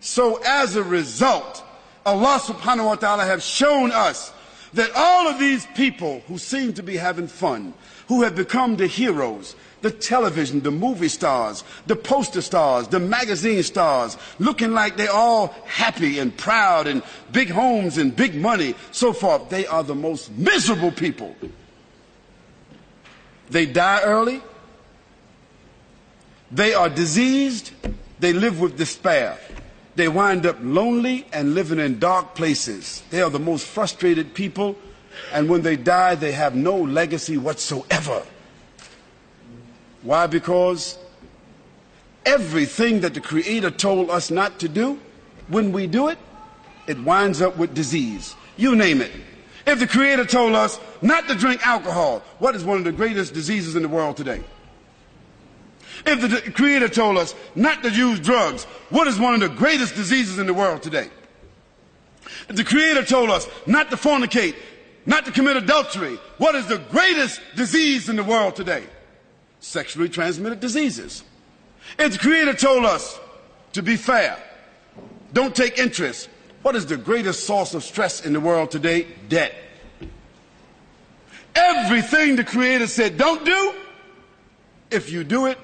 So as a result, Allah subhanahu wa ta'ala have shown us that all of these people who seem to be having fun, who have become the heroes, the television, the movie stars, the poster stars, the magazine stars, looking like they're all happy and proud and big homes and big money, so forth. They are the most miserable people. They die early. They are diseased. They live with despair. They wind up lonely and living in dark places. They are the most frustrated people. And when they die, they have no legacy whatsoever. Why? Because everything that the Creator told us not to do, when we do it, it winds up with disease. You name it. If the Creator told us not to drink alcohol, what is one of the greatest diseases in the world today? If the Creator told us not to use drugs, what is one of the greatest diseases in the world today? If the Creator told us not to fornicate, not to commit adultery, what is the greatest disease in the world today? Sexually transmitted diseases. If the Creator told us to be fair, don't take interest, what is the greatest source of stress in the world today? Debt. Everything the Creator said don't do, if you do it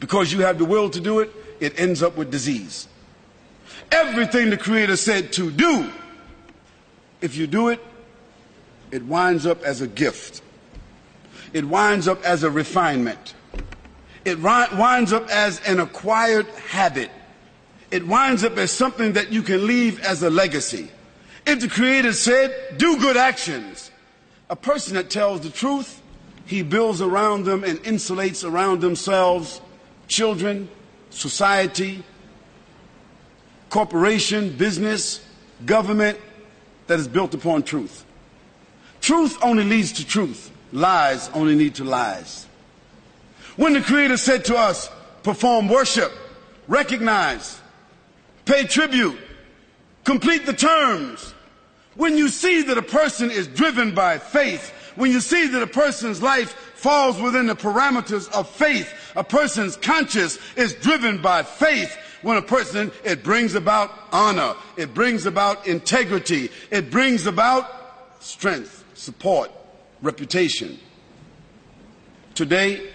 because you have the will to do it, it ends up with disease. Everything the Creator said to do, if you do it, it winds up as a gift. It winds up as a refinement. It winds up as an acquired habit it winds up as something that you can leave as a legacy. If the Creator said, do good actions, a person that tells the truth, he builds around them and insulates around themselves children, society, corporation, business, government that is built upon truth. Truth only leads to truth. Lies only lead to lies. When the Creator said to us, perform worship, recognize, pay tribute, complete the terms. When you see that a person is driven by faith, when you see that a person's life falls within the parameters of faith, a person's conscience is driven by faith, when a person, it brings about honor, it brings about integrity, it brings about strength, support, reputation. Today,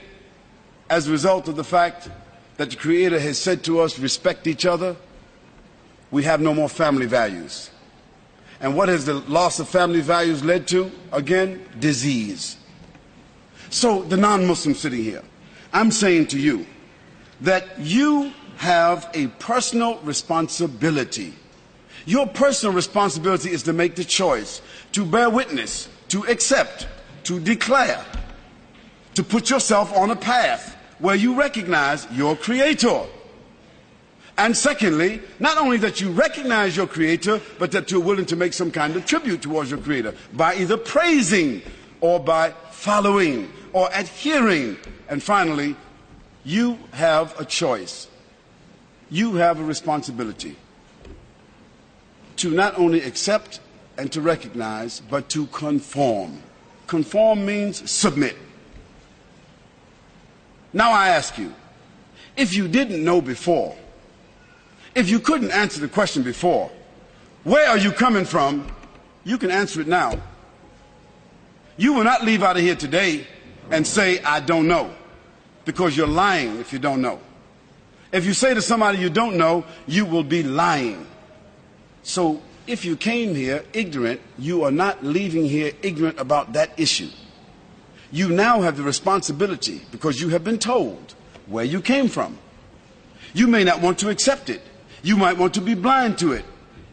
as a result of the fact that the Creator has said to us, respect each other, we have no more family values. And what has the loss of family values led to? Again, disease. So, the non Muslim sitting here, I'm saying to you that you have a personal responsibility. Your personal responsibility is to make the choice, to bear witness, to accept, to declare, to put yourself on a path where you recognize your Creator. And secondly, not only that you recognize your Creator, but that you're willing to make some kind of tribute towards your Creator by either praising or by following or adhering. And finally, you have a choice. You have a responsibility to not only accept and to recognize, but to conform. Conform means submit. Now I ask you, if you didn't know before, if you couldn't answer the question before, where are you coming from? You can answer it now. You will not leave out of here today and say, I don't know, because you're lying if you don't know. If you say to somebody you don't know, you will be lying. So if you came here ignorant, you are not leaving here ignorant about that issue. You now have the responsibility because you have been told where you came from. You may not want to accept it. You might want to be blind to it.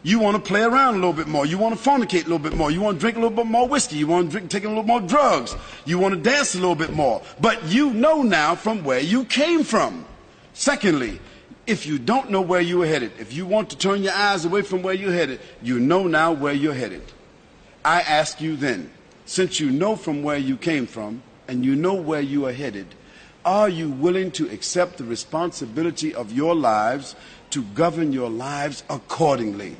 You want to play around a little bit more. You want to fornicate a little bit more. You want to drink a little bit more whiskey. You want to drink, take a little more drugs. You want to dance a little bit more. But you know now from where you came from. Secondly, if you don't know where you are headed, if you want to turn your eyes away from where you're headed, you know now where you're headed. I ask you then, since you know from where you came from and you know where you are headed, are you willing to accept the responsibility of your lives to govern your lives accordingly.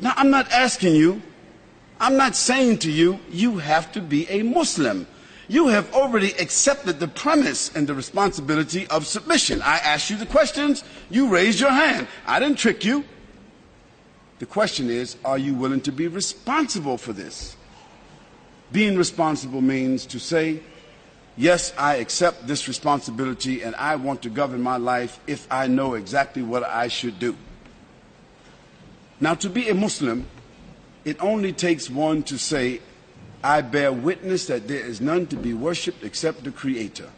Now, I'm not asking you, I'm not saying to you, you have to be a Muslim. You have already accepted the premise and the responsibility of submission. I asked you the questions, you raised your hand. I didn't trick you. The question is, are you willing to be responsible for this? Being responsible means to say, Yes, I accept this responsibility and I want to govern my life if I know exactly what I should do. Now, to be a Muslim, it only takes one to say, I bear witness that there is none to be worshipped except the Creator.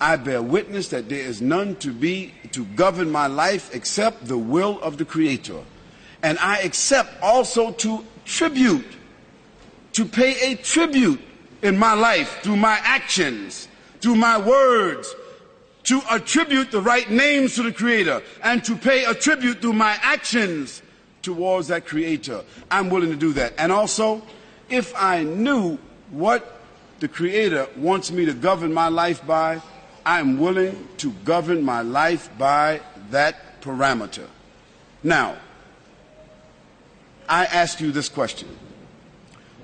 I bear witness that there is none to be to govern my life except the will of the Creator. And I accept also to tribute, to pay a tribute in my life through my actions, through my words, to attribute the right names to the Creator and to pay a tribute through my actions towards that creator, I'm willing to do that. And also, if I knew what the creator wants me to govern my life by, I'm willing to govern my life by that parameter. Now, I ask you this question.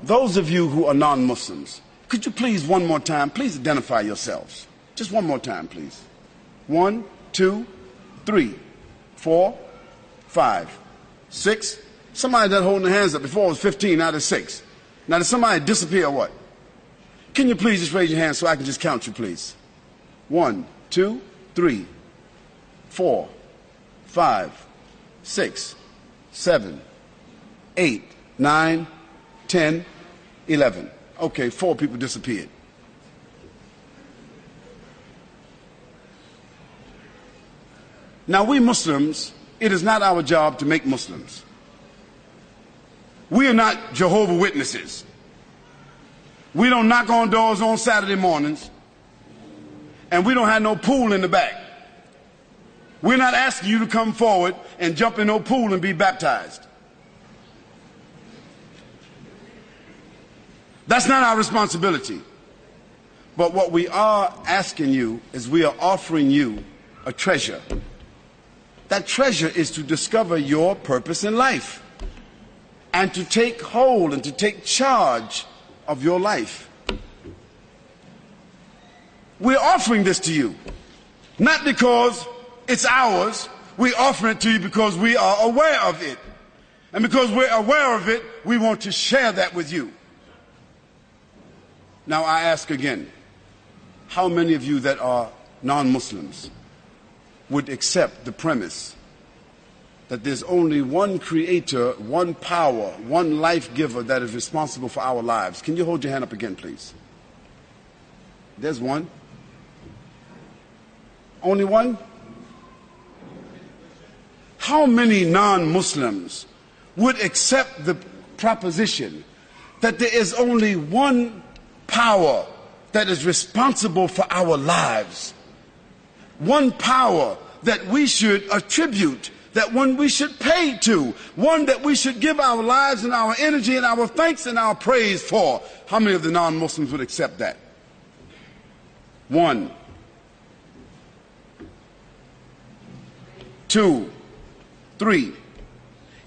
Those of you who are non Muslims, could you please, one more time, please identify yourselves? Just one more time, please. One, two, three, four, five, six. Somebody that holding their hands up before was 15 out of six. Now, did somebody disappear what? Can you please just raise your hand so I can just count you, please? One, two, three, four, five, six, seven, eight, nine, ten, eleven. Okay, four people disappeared. Now, we Muslims, it is not our job to make Muslims. We are not Jehovah Witnesses. We don't knock on doors on Saturday mornings, and we don't have no pool in the back. We're not asking you to come forward and jump in no pool and be baptized. That's not our responsibility. But what we are asking you is we are offering you a treasure. That treasure is to discover your purpose in life and to take hold and to take charge of your life. We're offering this to you, not because it's ours. We offer it to you because we are aware of it. And because we're aware of it, we want to share that with you. Now I ask again, how many of you that are non-Muslims would accept the premise that there's only one creator, one power, one life giver that is responsible for our lives? Can you hold your hand up again, please? There's one. Only one? How many non Muslims would accept the proposition that there is only one power that is responsible for our lives? One power that we should attribute, that one we should pay to, one that we should give our lives and our energy and our thanks and our praise for. How many of the non Muslims would accept that? One. Two. Three,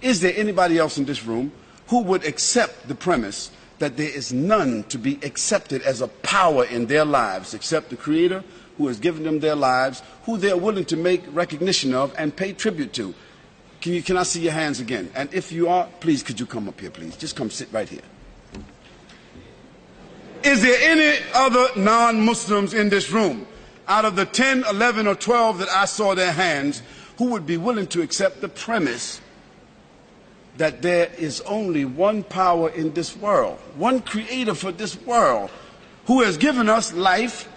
is there anybody else in this room who would accept the premise that there is none to be accepted as a power in their lives except the Creator who has given them their lives, who they're willing to make recognition of and pay tribute to? Can, you, can I see your hands again? And if you are, please, could you come up here, please? Just come sit right here. Is there any other non Muslims in this room? Out of the 10, 11, or 12 that I saw their hands, who would be willing to accept the premise that there is only one power in this world, one creator for this world, who has given us life,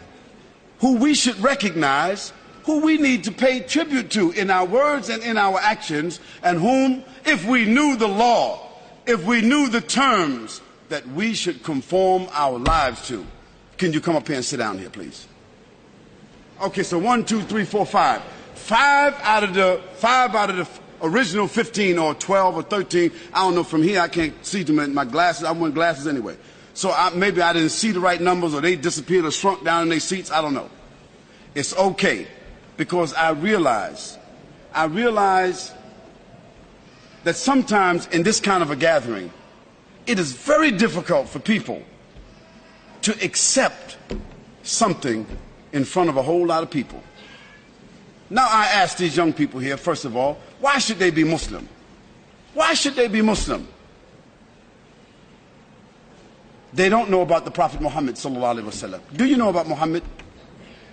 who we should recognize, who we need to pay tribute to in our words and in our actions, and whom, if we knew the law, if we knew the terms, that we should conform our lives to. Can you come up here and sit down here, please? Okay, so one, two, three, four, five five out of the five out of the original 15 or 12 or 13. I don't know. From here, I can't see them in my glasses. I'm wearing glasses anyway. So I, maybe I didn't see the right numbers or they disappeared or shrunk down in their seats. I don't know. It's okay because I realize, I realize that sometimes in this kind of a gathering, it is very difficult for people to accept something in front of a whole lot of people. Now I ask these young people here, first of all, why should they be Muslim? Why should they be Muslim? They don't know about the Prophet Muhammad sallallahu. Do you know about Muhammad?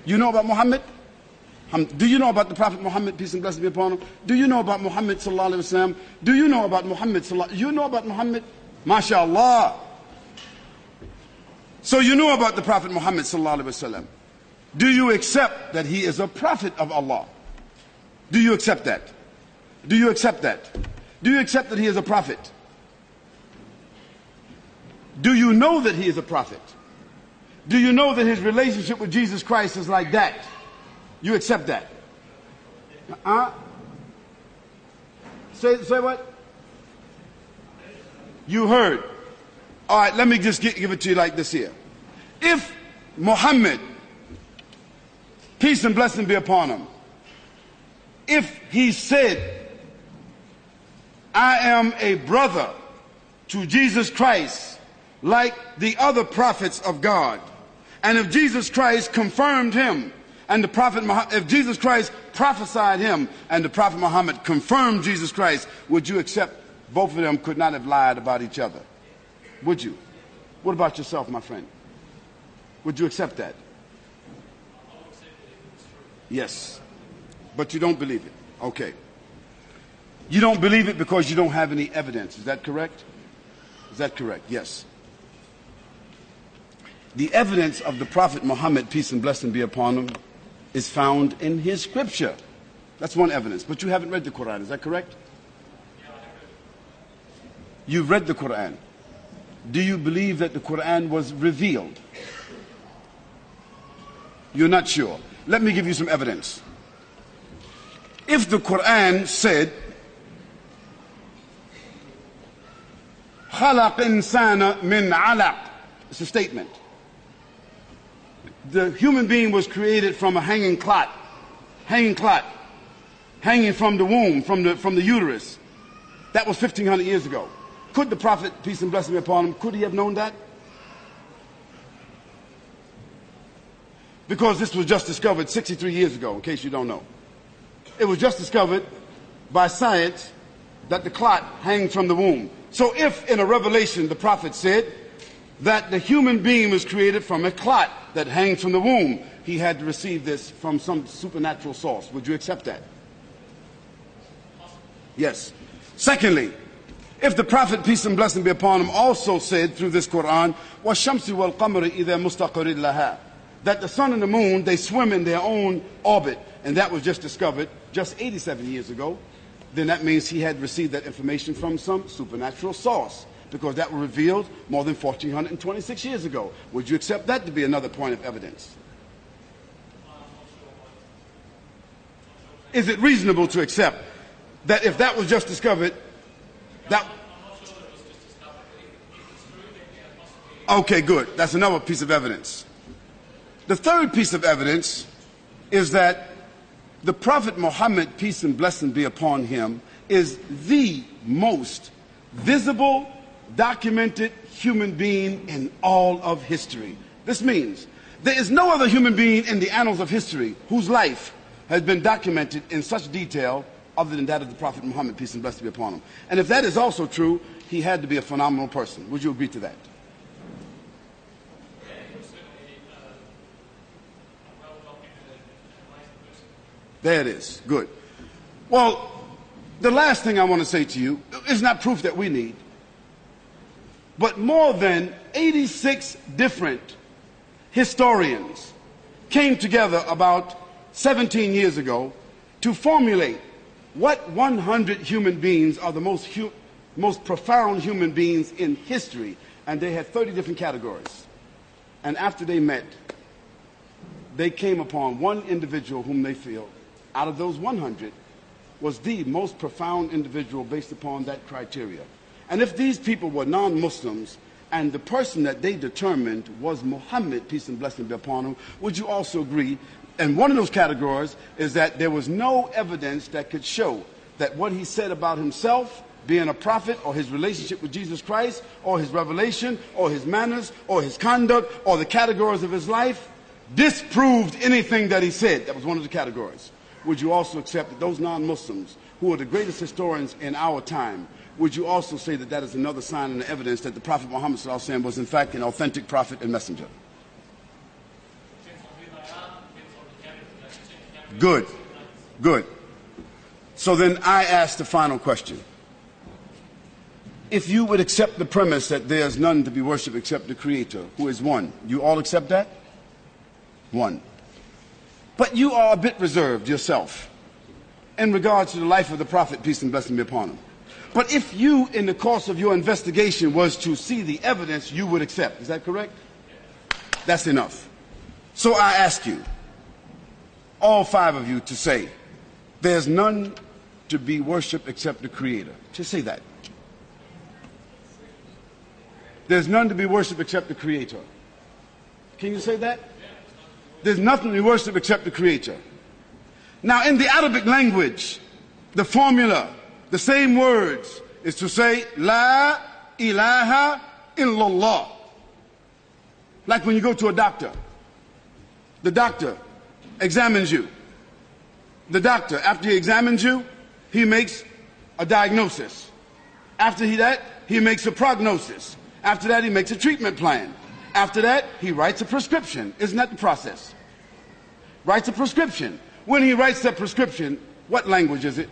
You know about Muhammad? Do you know about the Prophet Muhammad, peace and blessings be upon him? Do you know about Muhammad sallallahu alaihi wasallam? Do you know about Muhammad sallallahu You know about Muhammad? MashaAllah. So you know about the Prophet Muhammad sallallahu alaihi wasallam. Do you accept that he is a prophet of Allah? Do you accept that? Do you accept that? Do you accept that he is a prophet? Do you know that he is a prophet? Do you know that his relationship with Jesus Christ is like that? You accept that? Uh, say, say what? You heard. All right, let me just get, give it to you like this here. If Muhammad, peace and blessing be upon him, if he said, I am a brother to Jesus Christ like the other prophets of God, and if Jesus Christ confirmed him, and the prophet, if Jesus Christ prophesied him, and the prophet Muhammad confirmed Jesus Christ, would you accept both of them could not have lied about each other? Would you? What about yourself, my friend? Would you accept that? Yes. But you don't believe it. Okay. You don't believe it because you don't have any evidence. Is that correct? Is that correct? Yes. The evidence of the Prophet Muhammad, peace and blessing be upon him, is found in his scripture. That's one evidence. But you haven't read the Quran. Is that correct? You've read the Quran. Do you believe that the Quran was revealed? You're not sure. Let me give you some evidence. If the Quran said, خلق إنسان من علق, it's a statement. The human being was created from a hanging clot, hanging clot, hanging from the womb, from the, from the uterus. That was 1500 years ago. Could the Prophet, peace and blessing be upon him, could he have known that? Because this was just discovered 63 years ago, in case you don't know. It was just discovered by science that the clot hangs from the womb. So if in a revelation the prophet said that the human being was created from a clot that hangs from the womb, he had to receive this from some supernatural source. Would you accept that? Yes. Secondly, if the Prophet, peace and blessing be upon him, also said through this Quran, وَالشَّمْسِ وَالْقَمَرِ إِذَا مُسْتَقَرٍ لَهَا that the sun and the moon, they swim in their own orbit. And that was just discovered just 87 years ago. Then that means he had received that information from some supernatural source. Because that was revealed more than 1426 years ago. Would you accept that to be another point of evidence? Is it reasonable to accept that if that was just discovered, that. Okay, good. That's another piece of evidence. The third piece of evidence is that the Prophet Muhammad, peace and blessing be upon him, is the most visible, documented human being in all of history. This means there is no other human being in the annals of history whose life has been documented in such detail other than that of the Prophet Muhammad, peace and blessing be upon him. And if that is also true, he had to be a phenomenal person. Would you agree to that? There it is. Good. Well, the last thing I want to say to you is not proof that we need, but more than 86 different historians came together about 17 years ago to formulate what 100 human beings are the most, hu- most profound human beings in history? And they had 30 different categories. And after they met, they came upon one individual whom they feel, out of those 100, was the most profound individual based upon that criteria. And if these people were non Muslims, and the person that they determined was Muhammad, peace and blessing be upon him, would you also agree and one of those categories is that there was no evidence that could show that what he said about himself being a prophet or his relationship with Jesus Christ or his revelation or his manners or his conduct or the categories of his life disproved anything that he said. That was one of the categories. Would you also accept that those non Muslims, who are the greatest historians in our time, would you also say that that is another sign and evidence that the Prophet Muhammad was in fact an authentic prophet and messenger? Good. Good. So then I ask the final question. If you would accept the premise that there's none to be worshipped except the Creator, who is one, you all accept that? One. But you are a bit reserved yourself in regards to the life of the Prophet, peace and blessing be upon him. But if you, in the course of your investigation, was to see the evidence, you would accept. Is that correct? That's enough. So I ask you, all five of you to say, There's none to be worshiped except the Creator. Just say that. there's none to be worshipped except the Creator. Can you say that? There's nothing to be worshipped except the Creator. Now, in the Arabic language, the formula, the same words, is to say, La ilaha illallah. Like when you go to a doctor, the doctor examines you. The doctor, after he examines you, he makes a diagnosis. After he that, he makes a prognosis. After that, he makes a treatment plan. After that, he writes a prescription. Isn't that the process? Writes a prescription. When he writes that prescription, what language is it?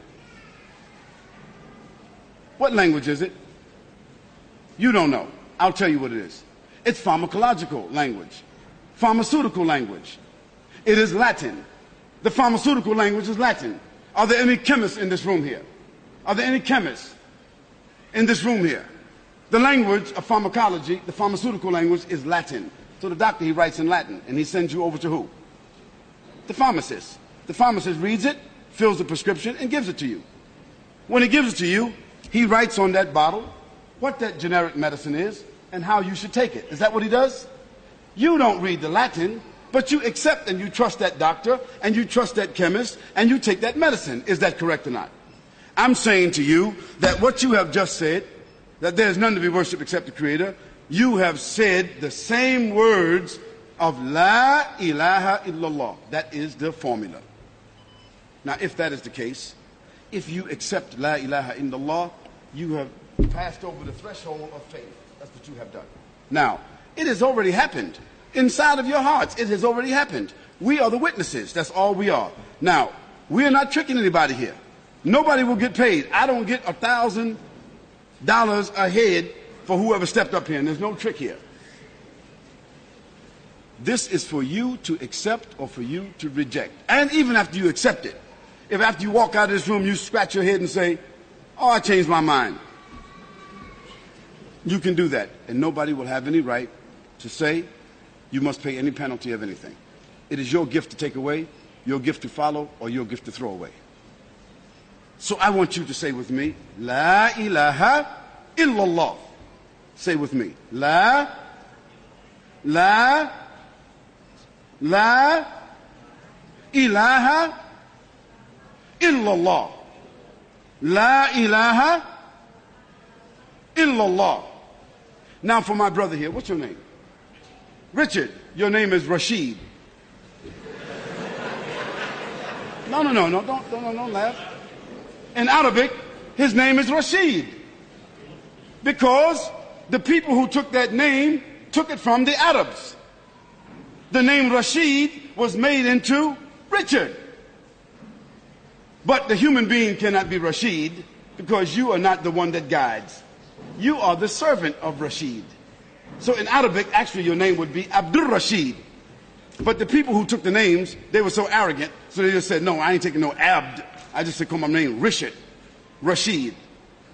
What language is it? You don't know. I'll tell you what it is. It's pharmacological language, pharmaceutical language. It is Latin. The pharmaceutical language is Latin. Are there any chemists in this room here? Are there any chemists in this room here? The language of pharmacology, the pharmaceutical language, is Latin. So the doctor, he writes in Latin, and he sends you over to who? The pharmacist. The pharmacist reads it, fills the prescription, and gives it to you. When he gives it to you, he writes on that bottle what that generic medicine is and how you should take it. Is that what he does? You don't read the Latin, but you accept and you trust that doctor and you trust that chemist and you take that medicine. Is that correct or not? I'm saying to you that what you have just said, that there's none to be worshipped except the Creator, you have said the same words of La ilaha illallah. That is the formula. Now, if that is the case, if you accept La ilaha illallah, you have passed over the threshold of faith. That's what you have done. Now, it has already happened. Inside of your hearts, it has already happened. We are the witnesses. That's all we are. Now, we are not tricking anybody here. Nobody will get paid. I don't get a thousand dollars a head for whoever stepped up here, and there's no trick here. This is for you to accept or for you to reject. And even after you accept it, if after you walk out of this room you scratch your head and say, Oh, I changed my mind. You can do that, and nobody will have any right to say you must pay any penalty of anything. It is your gift to take away, your gift to follow, or your gift to throw away. So I want you to say with me, La ilaha illallah. Say with me, La, La, La ilaha illallah. La ilaha illallah. Now for my brother here, what's your name? Richard. Your name is Rashid. No, no, no, no, don't, don't, don't laugh. In Arabic, his name is Rashid. Because the people who took that name took it from the Arabs. The name Rashid was made into Richard. But the human being cannot be Rashid because you are not the one that guides. You are the servant of Rashid. So in Arabic, actually your name would be Abdul Rashid. But the people who took the names, they were so arrogant, so they just said, no, I ain't taking no Abd. I just said, call my name Rishid, Rashid.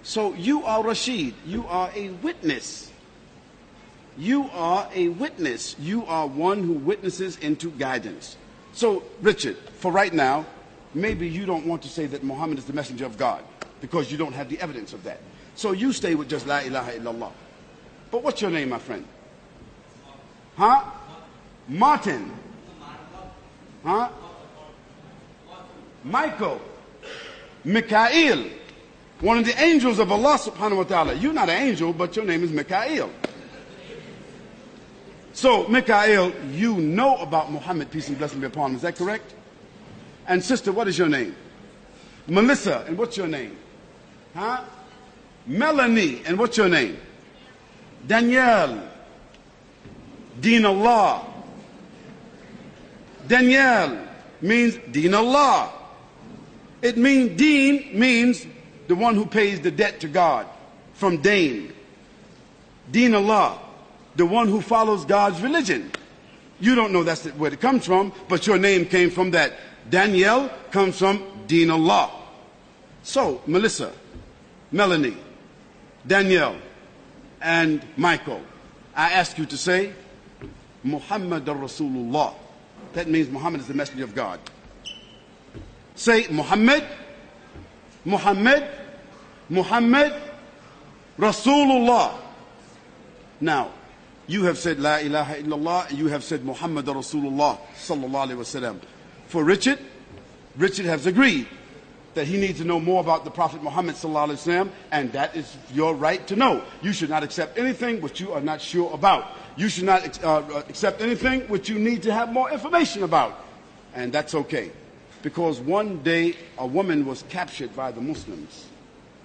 So you are Rashid. You are a witness. You are a witness. You are one who witnesses into guidance. So, Richard, for right now, maybe you don't want to say that Muhammad is the messenger of God because you don't have the evidence of that. So you stay with just La ilaha illallah. But what's your name, my friend? Huh? Martin. Huh? Michael. Mikael. One of the angels of Allah subhanahu wa ta'ala. You're not an angel, but your name is Mikael. So, Mikael, you know about Muhammad, peace and blessing be upon him. Is that correct? And sister, what is your name? Melissa, and what's your name? Huh? Melanie, and what's your name? Danielle. Deen Allah. Danielle means Deen Allah. It means Deen means the one who pays the debt to God from Dane. Deen Allah, the one who follows God's religion. You don't know that's where it comes from, but your name came from that. Danielle comes from Deen Allah. So, Melissa, Melanie, Danielle, and Michael, I ask you to say, Muhammad Rasulullah. That means Muhammad is the messenger of God. Say Muhammad, Muhammad, Muhammad, Rasulullah. Now, you have said La ilaha illallah, you have said Muhammad Rasulullah sallallahu alaihi wasallam. For Richard, Richard has agreed that he needs to know more about the Prophet Muhammad sallallahu alaihi wasallam, and that is your right to know. You should not accept anything which you are not sure about. You should not uh, accept anything which you need to have more information about, and that's okay, because one day a woman was captured by the Muslims.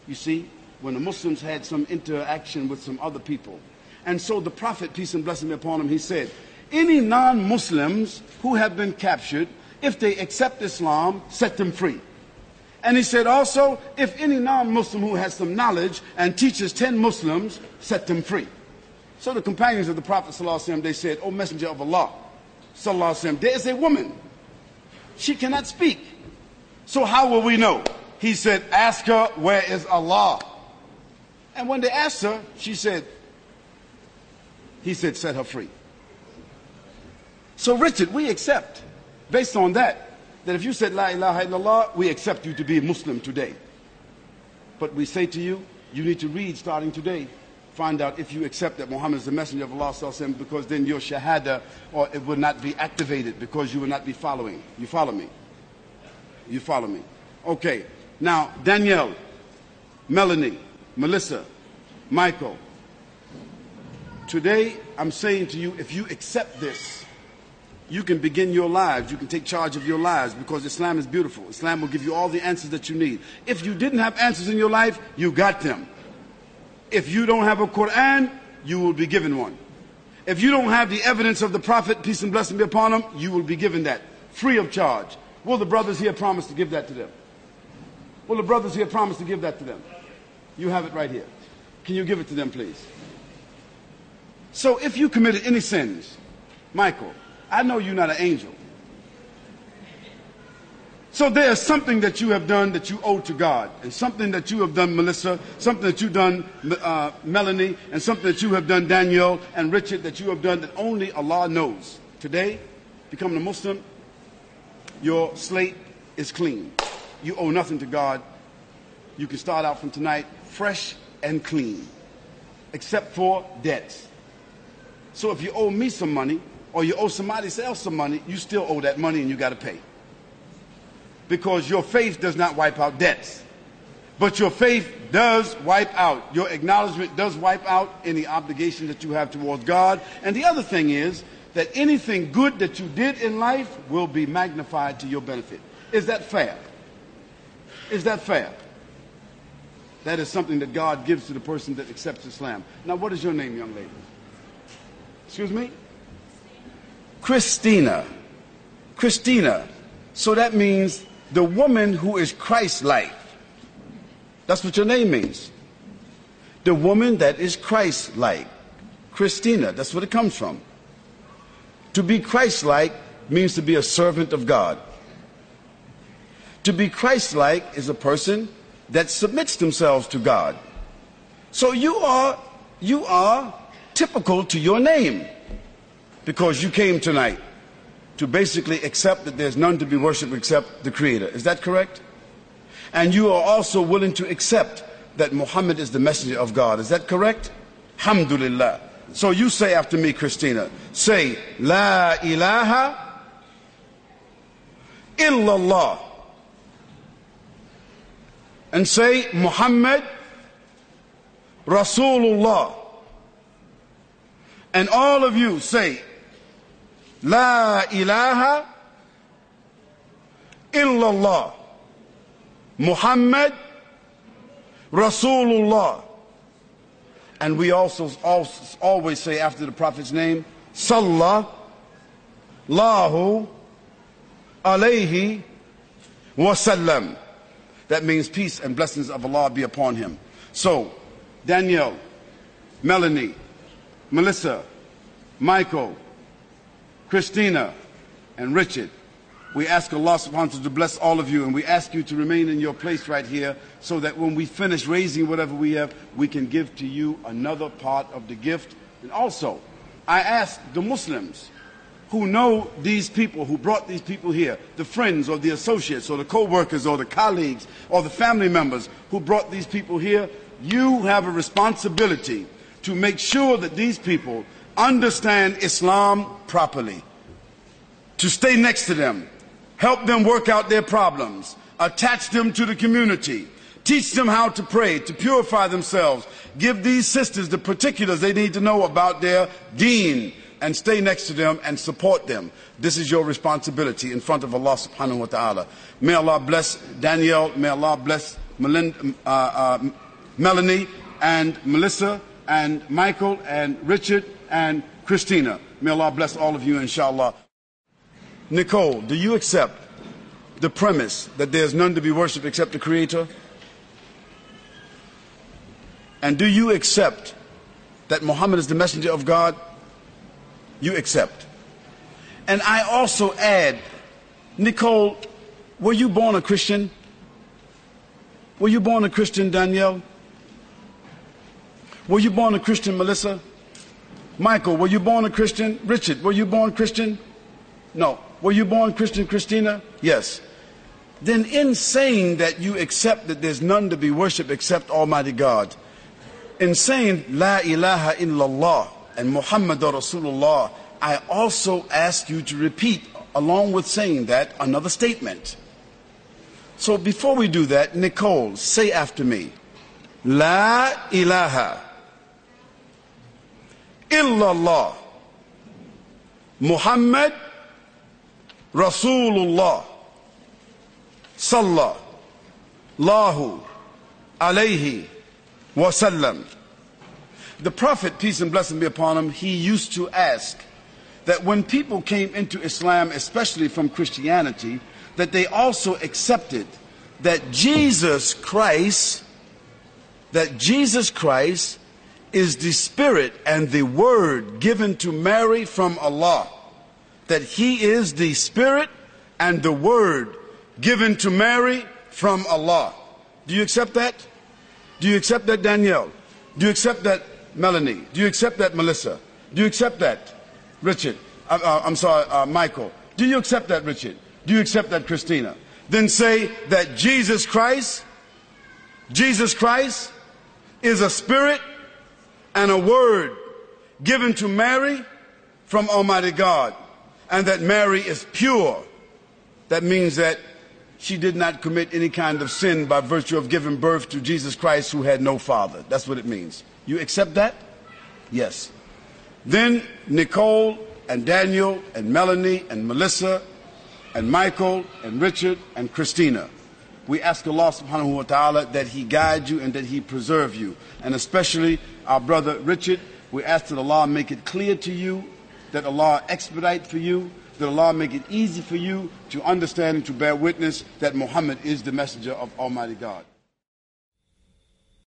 You see, when the Muslims had some interaction with some other people, and so the Prophet, peace and blessing be upon him, he said, any non-Muslims who have been captured, if they accept Islam, set them free. And he said also, if any non-Muslim who has some knowledge and teaches 10 Muslims, set them free. So the companions of the Prophet ﷺ, they said, O Messenger of Allah, ﷺ, there is a woman. She cannot speak. So how will we know? He said, ask her, where is Allah? And when they asked her, she said, he said, set her free. So Richard, we accept, based on that, that if you said La ilaha illallah, we accept you to be a Muslim today. But we say to you, you need to read starting today. Find out if you accept that Muhammad is the messenger of Allah because then your shahada or it will not be activated because you will not be following. You follow me? You follow me? Okay. Now, Danielle, Melanie, Melissa, Michael. Today, I'm saying to you, if you accept this, you can begin your lives. You can take charge of your lives because Islam is beautiful. Islam will give you all the answers that you need. If you didn't have answers in your life, you got them. If you don't have a Quran, you will be given one. If you don't have the evidence of the Prophet, peace and blessing be upon him, you will be given that free of charge. Will the brothers here promise to give that to them? Will the brothers here promise to give that to them? You have it right here. Can you give it to them, please? So if you committed any sins, Michael, I know you're not an angel. So there is something that you have done that you owe to God, and something that you have done, Melissa, something that you've done, uh, Melanie, and something that you have done, Danielle and Richard, that you have done that only Allah knows. Today, becoming a Muslim, your slate is clean. You owe nothing to God. You can start out from tonight fresh and clean, except for debts. So if you owe me some money, or you owe somebody else some money, you still owe that money and you got to pay. Because your faith does not wipe out debts. But your faith does wipe out, your acknowledgement does wipe out any obligation that you have towards God. And the other thing is that anything good that you did in life will be magnified to your benefit. Is that fair? Is that fair? That is something that God gives to the person that accepts Islam. Now, what is your name, young lady? Excuse me? Christina. Christina. So that means the woman who is Christ like. That's what your name means. The woman that is Christ like. Christina. That's what it comes from. To be Christ like means to be a servant of God. To be Christ like is a person that submits themselves to God. So you are, you are typical to your name because you came tonight to basically accept that there's none to be worshiped except the Creator. Is that correct? And you are also willing to accept that Muhammad is the messenger of God. Is that correct? Alhamdulillah. So you say after me, Christina, say, La ilaha illallah. And say, Muhammad Rasulullah. And all of you say, La ilaha illallah. Muhammad Rasulullah. And we also, also always say after the Prophet's name, Sallallahu alayhi wasallam. That means peace and blessings of Allah be upon him. So, Danielle, Melanie, Melissa, Michael, Christina, and Richard. We ask Allah subhanahu wa ta'ala to bless all of you and we ask you to remain in your place right here so that when we finish raising whatever we have, we can give to you another part of the gift. And also, I ask the Muslims who know these people, who brought these people here, the friends or the associates or the co-workers or the colleagues or the family members who brought these people here, you have a responsibility to make sure that these people understand Islam properly, to stay next to them, help them work out their problems, attach them to the community, teach them how to pray, to purify themselves, give these sisters the particulars they need to know about their deen, and stay next to them and support them. This is your responsibility in front of Allah subhanahu wa ta'ala. May Allah bless Danielle, may Allah bless Melinda, uh, uh, Melanie and Melissa and Michael and Richard and Christina. May Allah bless all of you, inshallah. Nicole, do you accept the premise that there's none to be worshipped except the Creator? And do you accept that Muhammad is the messenger of God? You accept. And I also add, Nicole, were you born a Christian? Were you born a Christian, Danielle? Were you born a Christian, Melissa? Michael, were you born a Christian? Richard, were you born Christian? No. Were you born Christian, Christina? Yes. Then, in saying that you accept that there's none to be worshipped except Almighty God, in saying La ilaha illallah and Muhammad Rasulullah, I also ask you to repeat, along with saying that, another statement. So before we do that, Nicole, say after me La ilaha illallah Muhammad Rasulullah Sallallahu alayhi wasallam. The Prophet, peace and blessing be upon him, he used to ask that when people came into Islam, especially from Christianity, that they also accepted that Jesus Christ, that Jesus Christ is the Spirit and the Word given to Mary from Allah. That He is the Spirit and the Word given to Mary from Allah. Do you accept that? Do you accept that, Danielle? Do you accept that, Melanie? Do you accept that, Melissa? Do you accept that, Richard? Uh, uh, I'm sorry, uh, Michael. Do you accept that, Richard? Do you accept that, Christina? Then say that Jesus Christ, Jesus Christ is a spirit and a word given to Mary from Almighty God, and that Mary is pure. That means that she did not commit any kind of sin by virtue of giving birth to Jesus Christ who had no father. That's what it means. You accept that? Yes. Then Nicole and Danielle and Melanie and Melissa and Michael and Richard and Christina. We ask Allah subhanahu wa ta'ala that He guide you and that He preserve you. And especially our brother Richard, we ask that Allah make it clear to you, that Allah expedite for you, that Allah make it easy for you to understand and to bear witness that Muhammad is the messenger of Almighty God.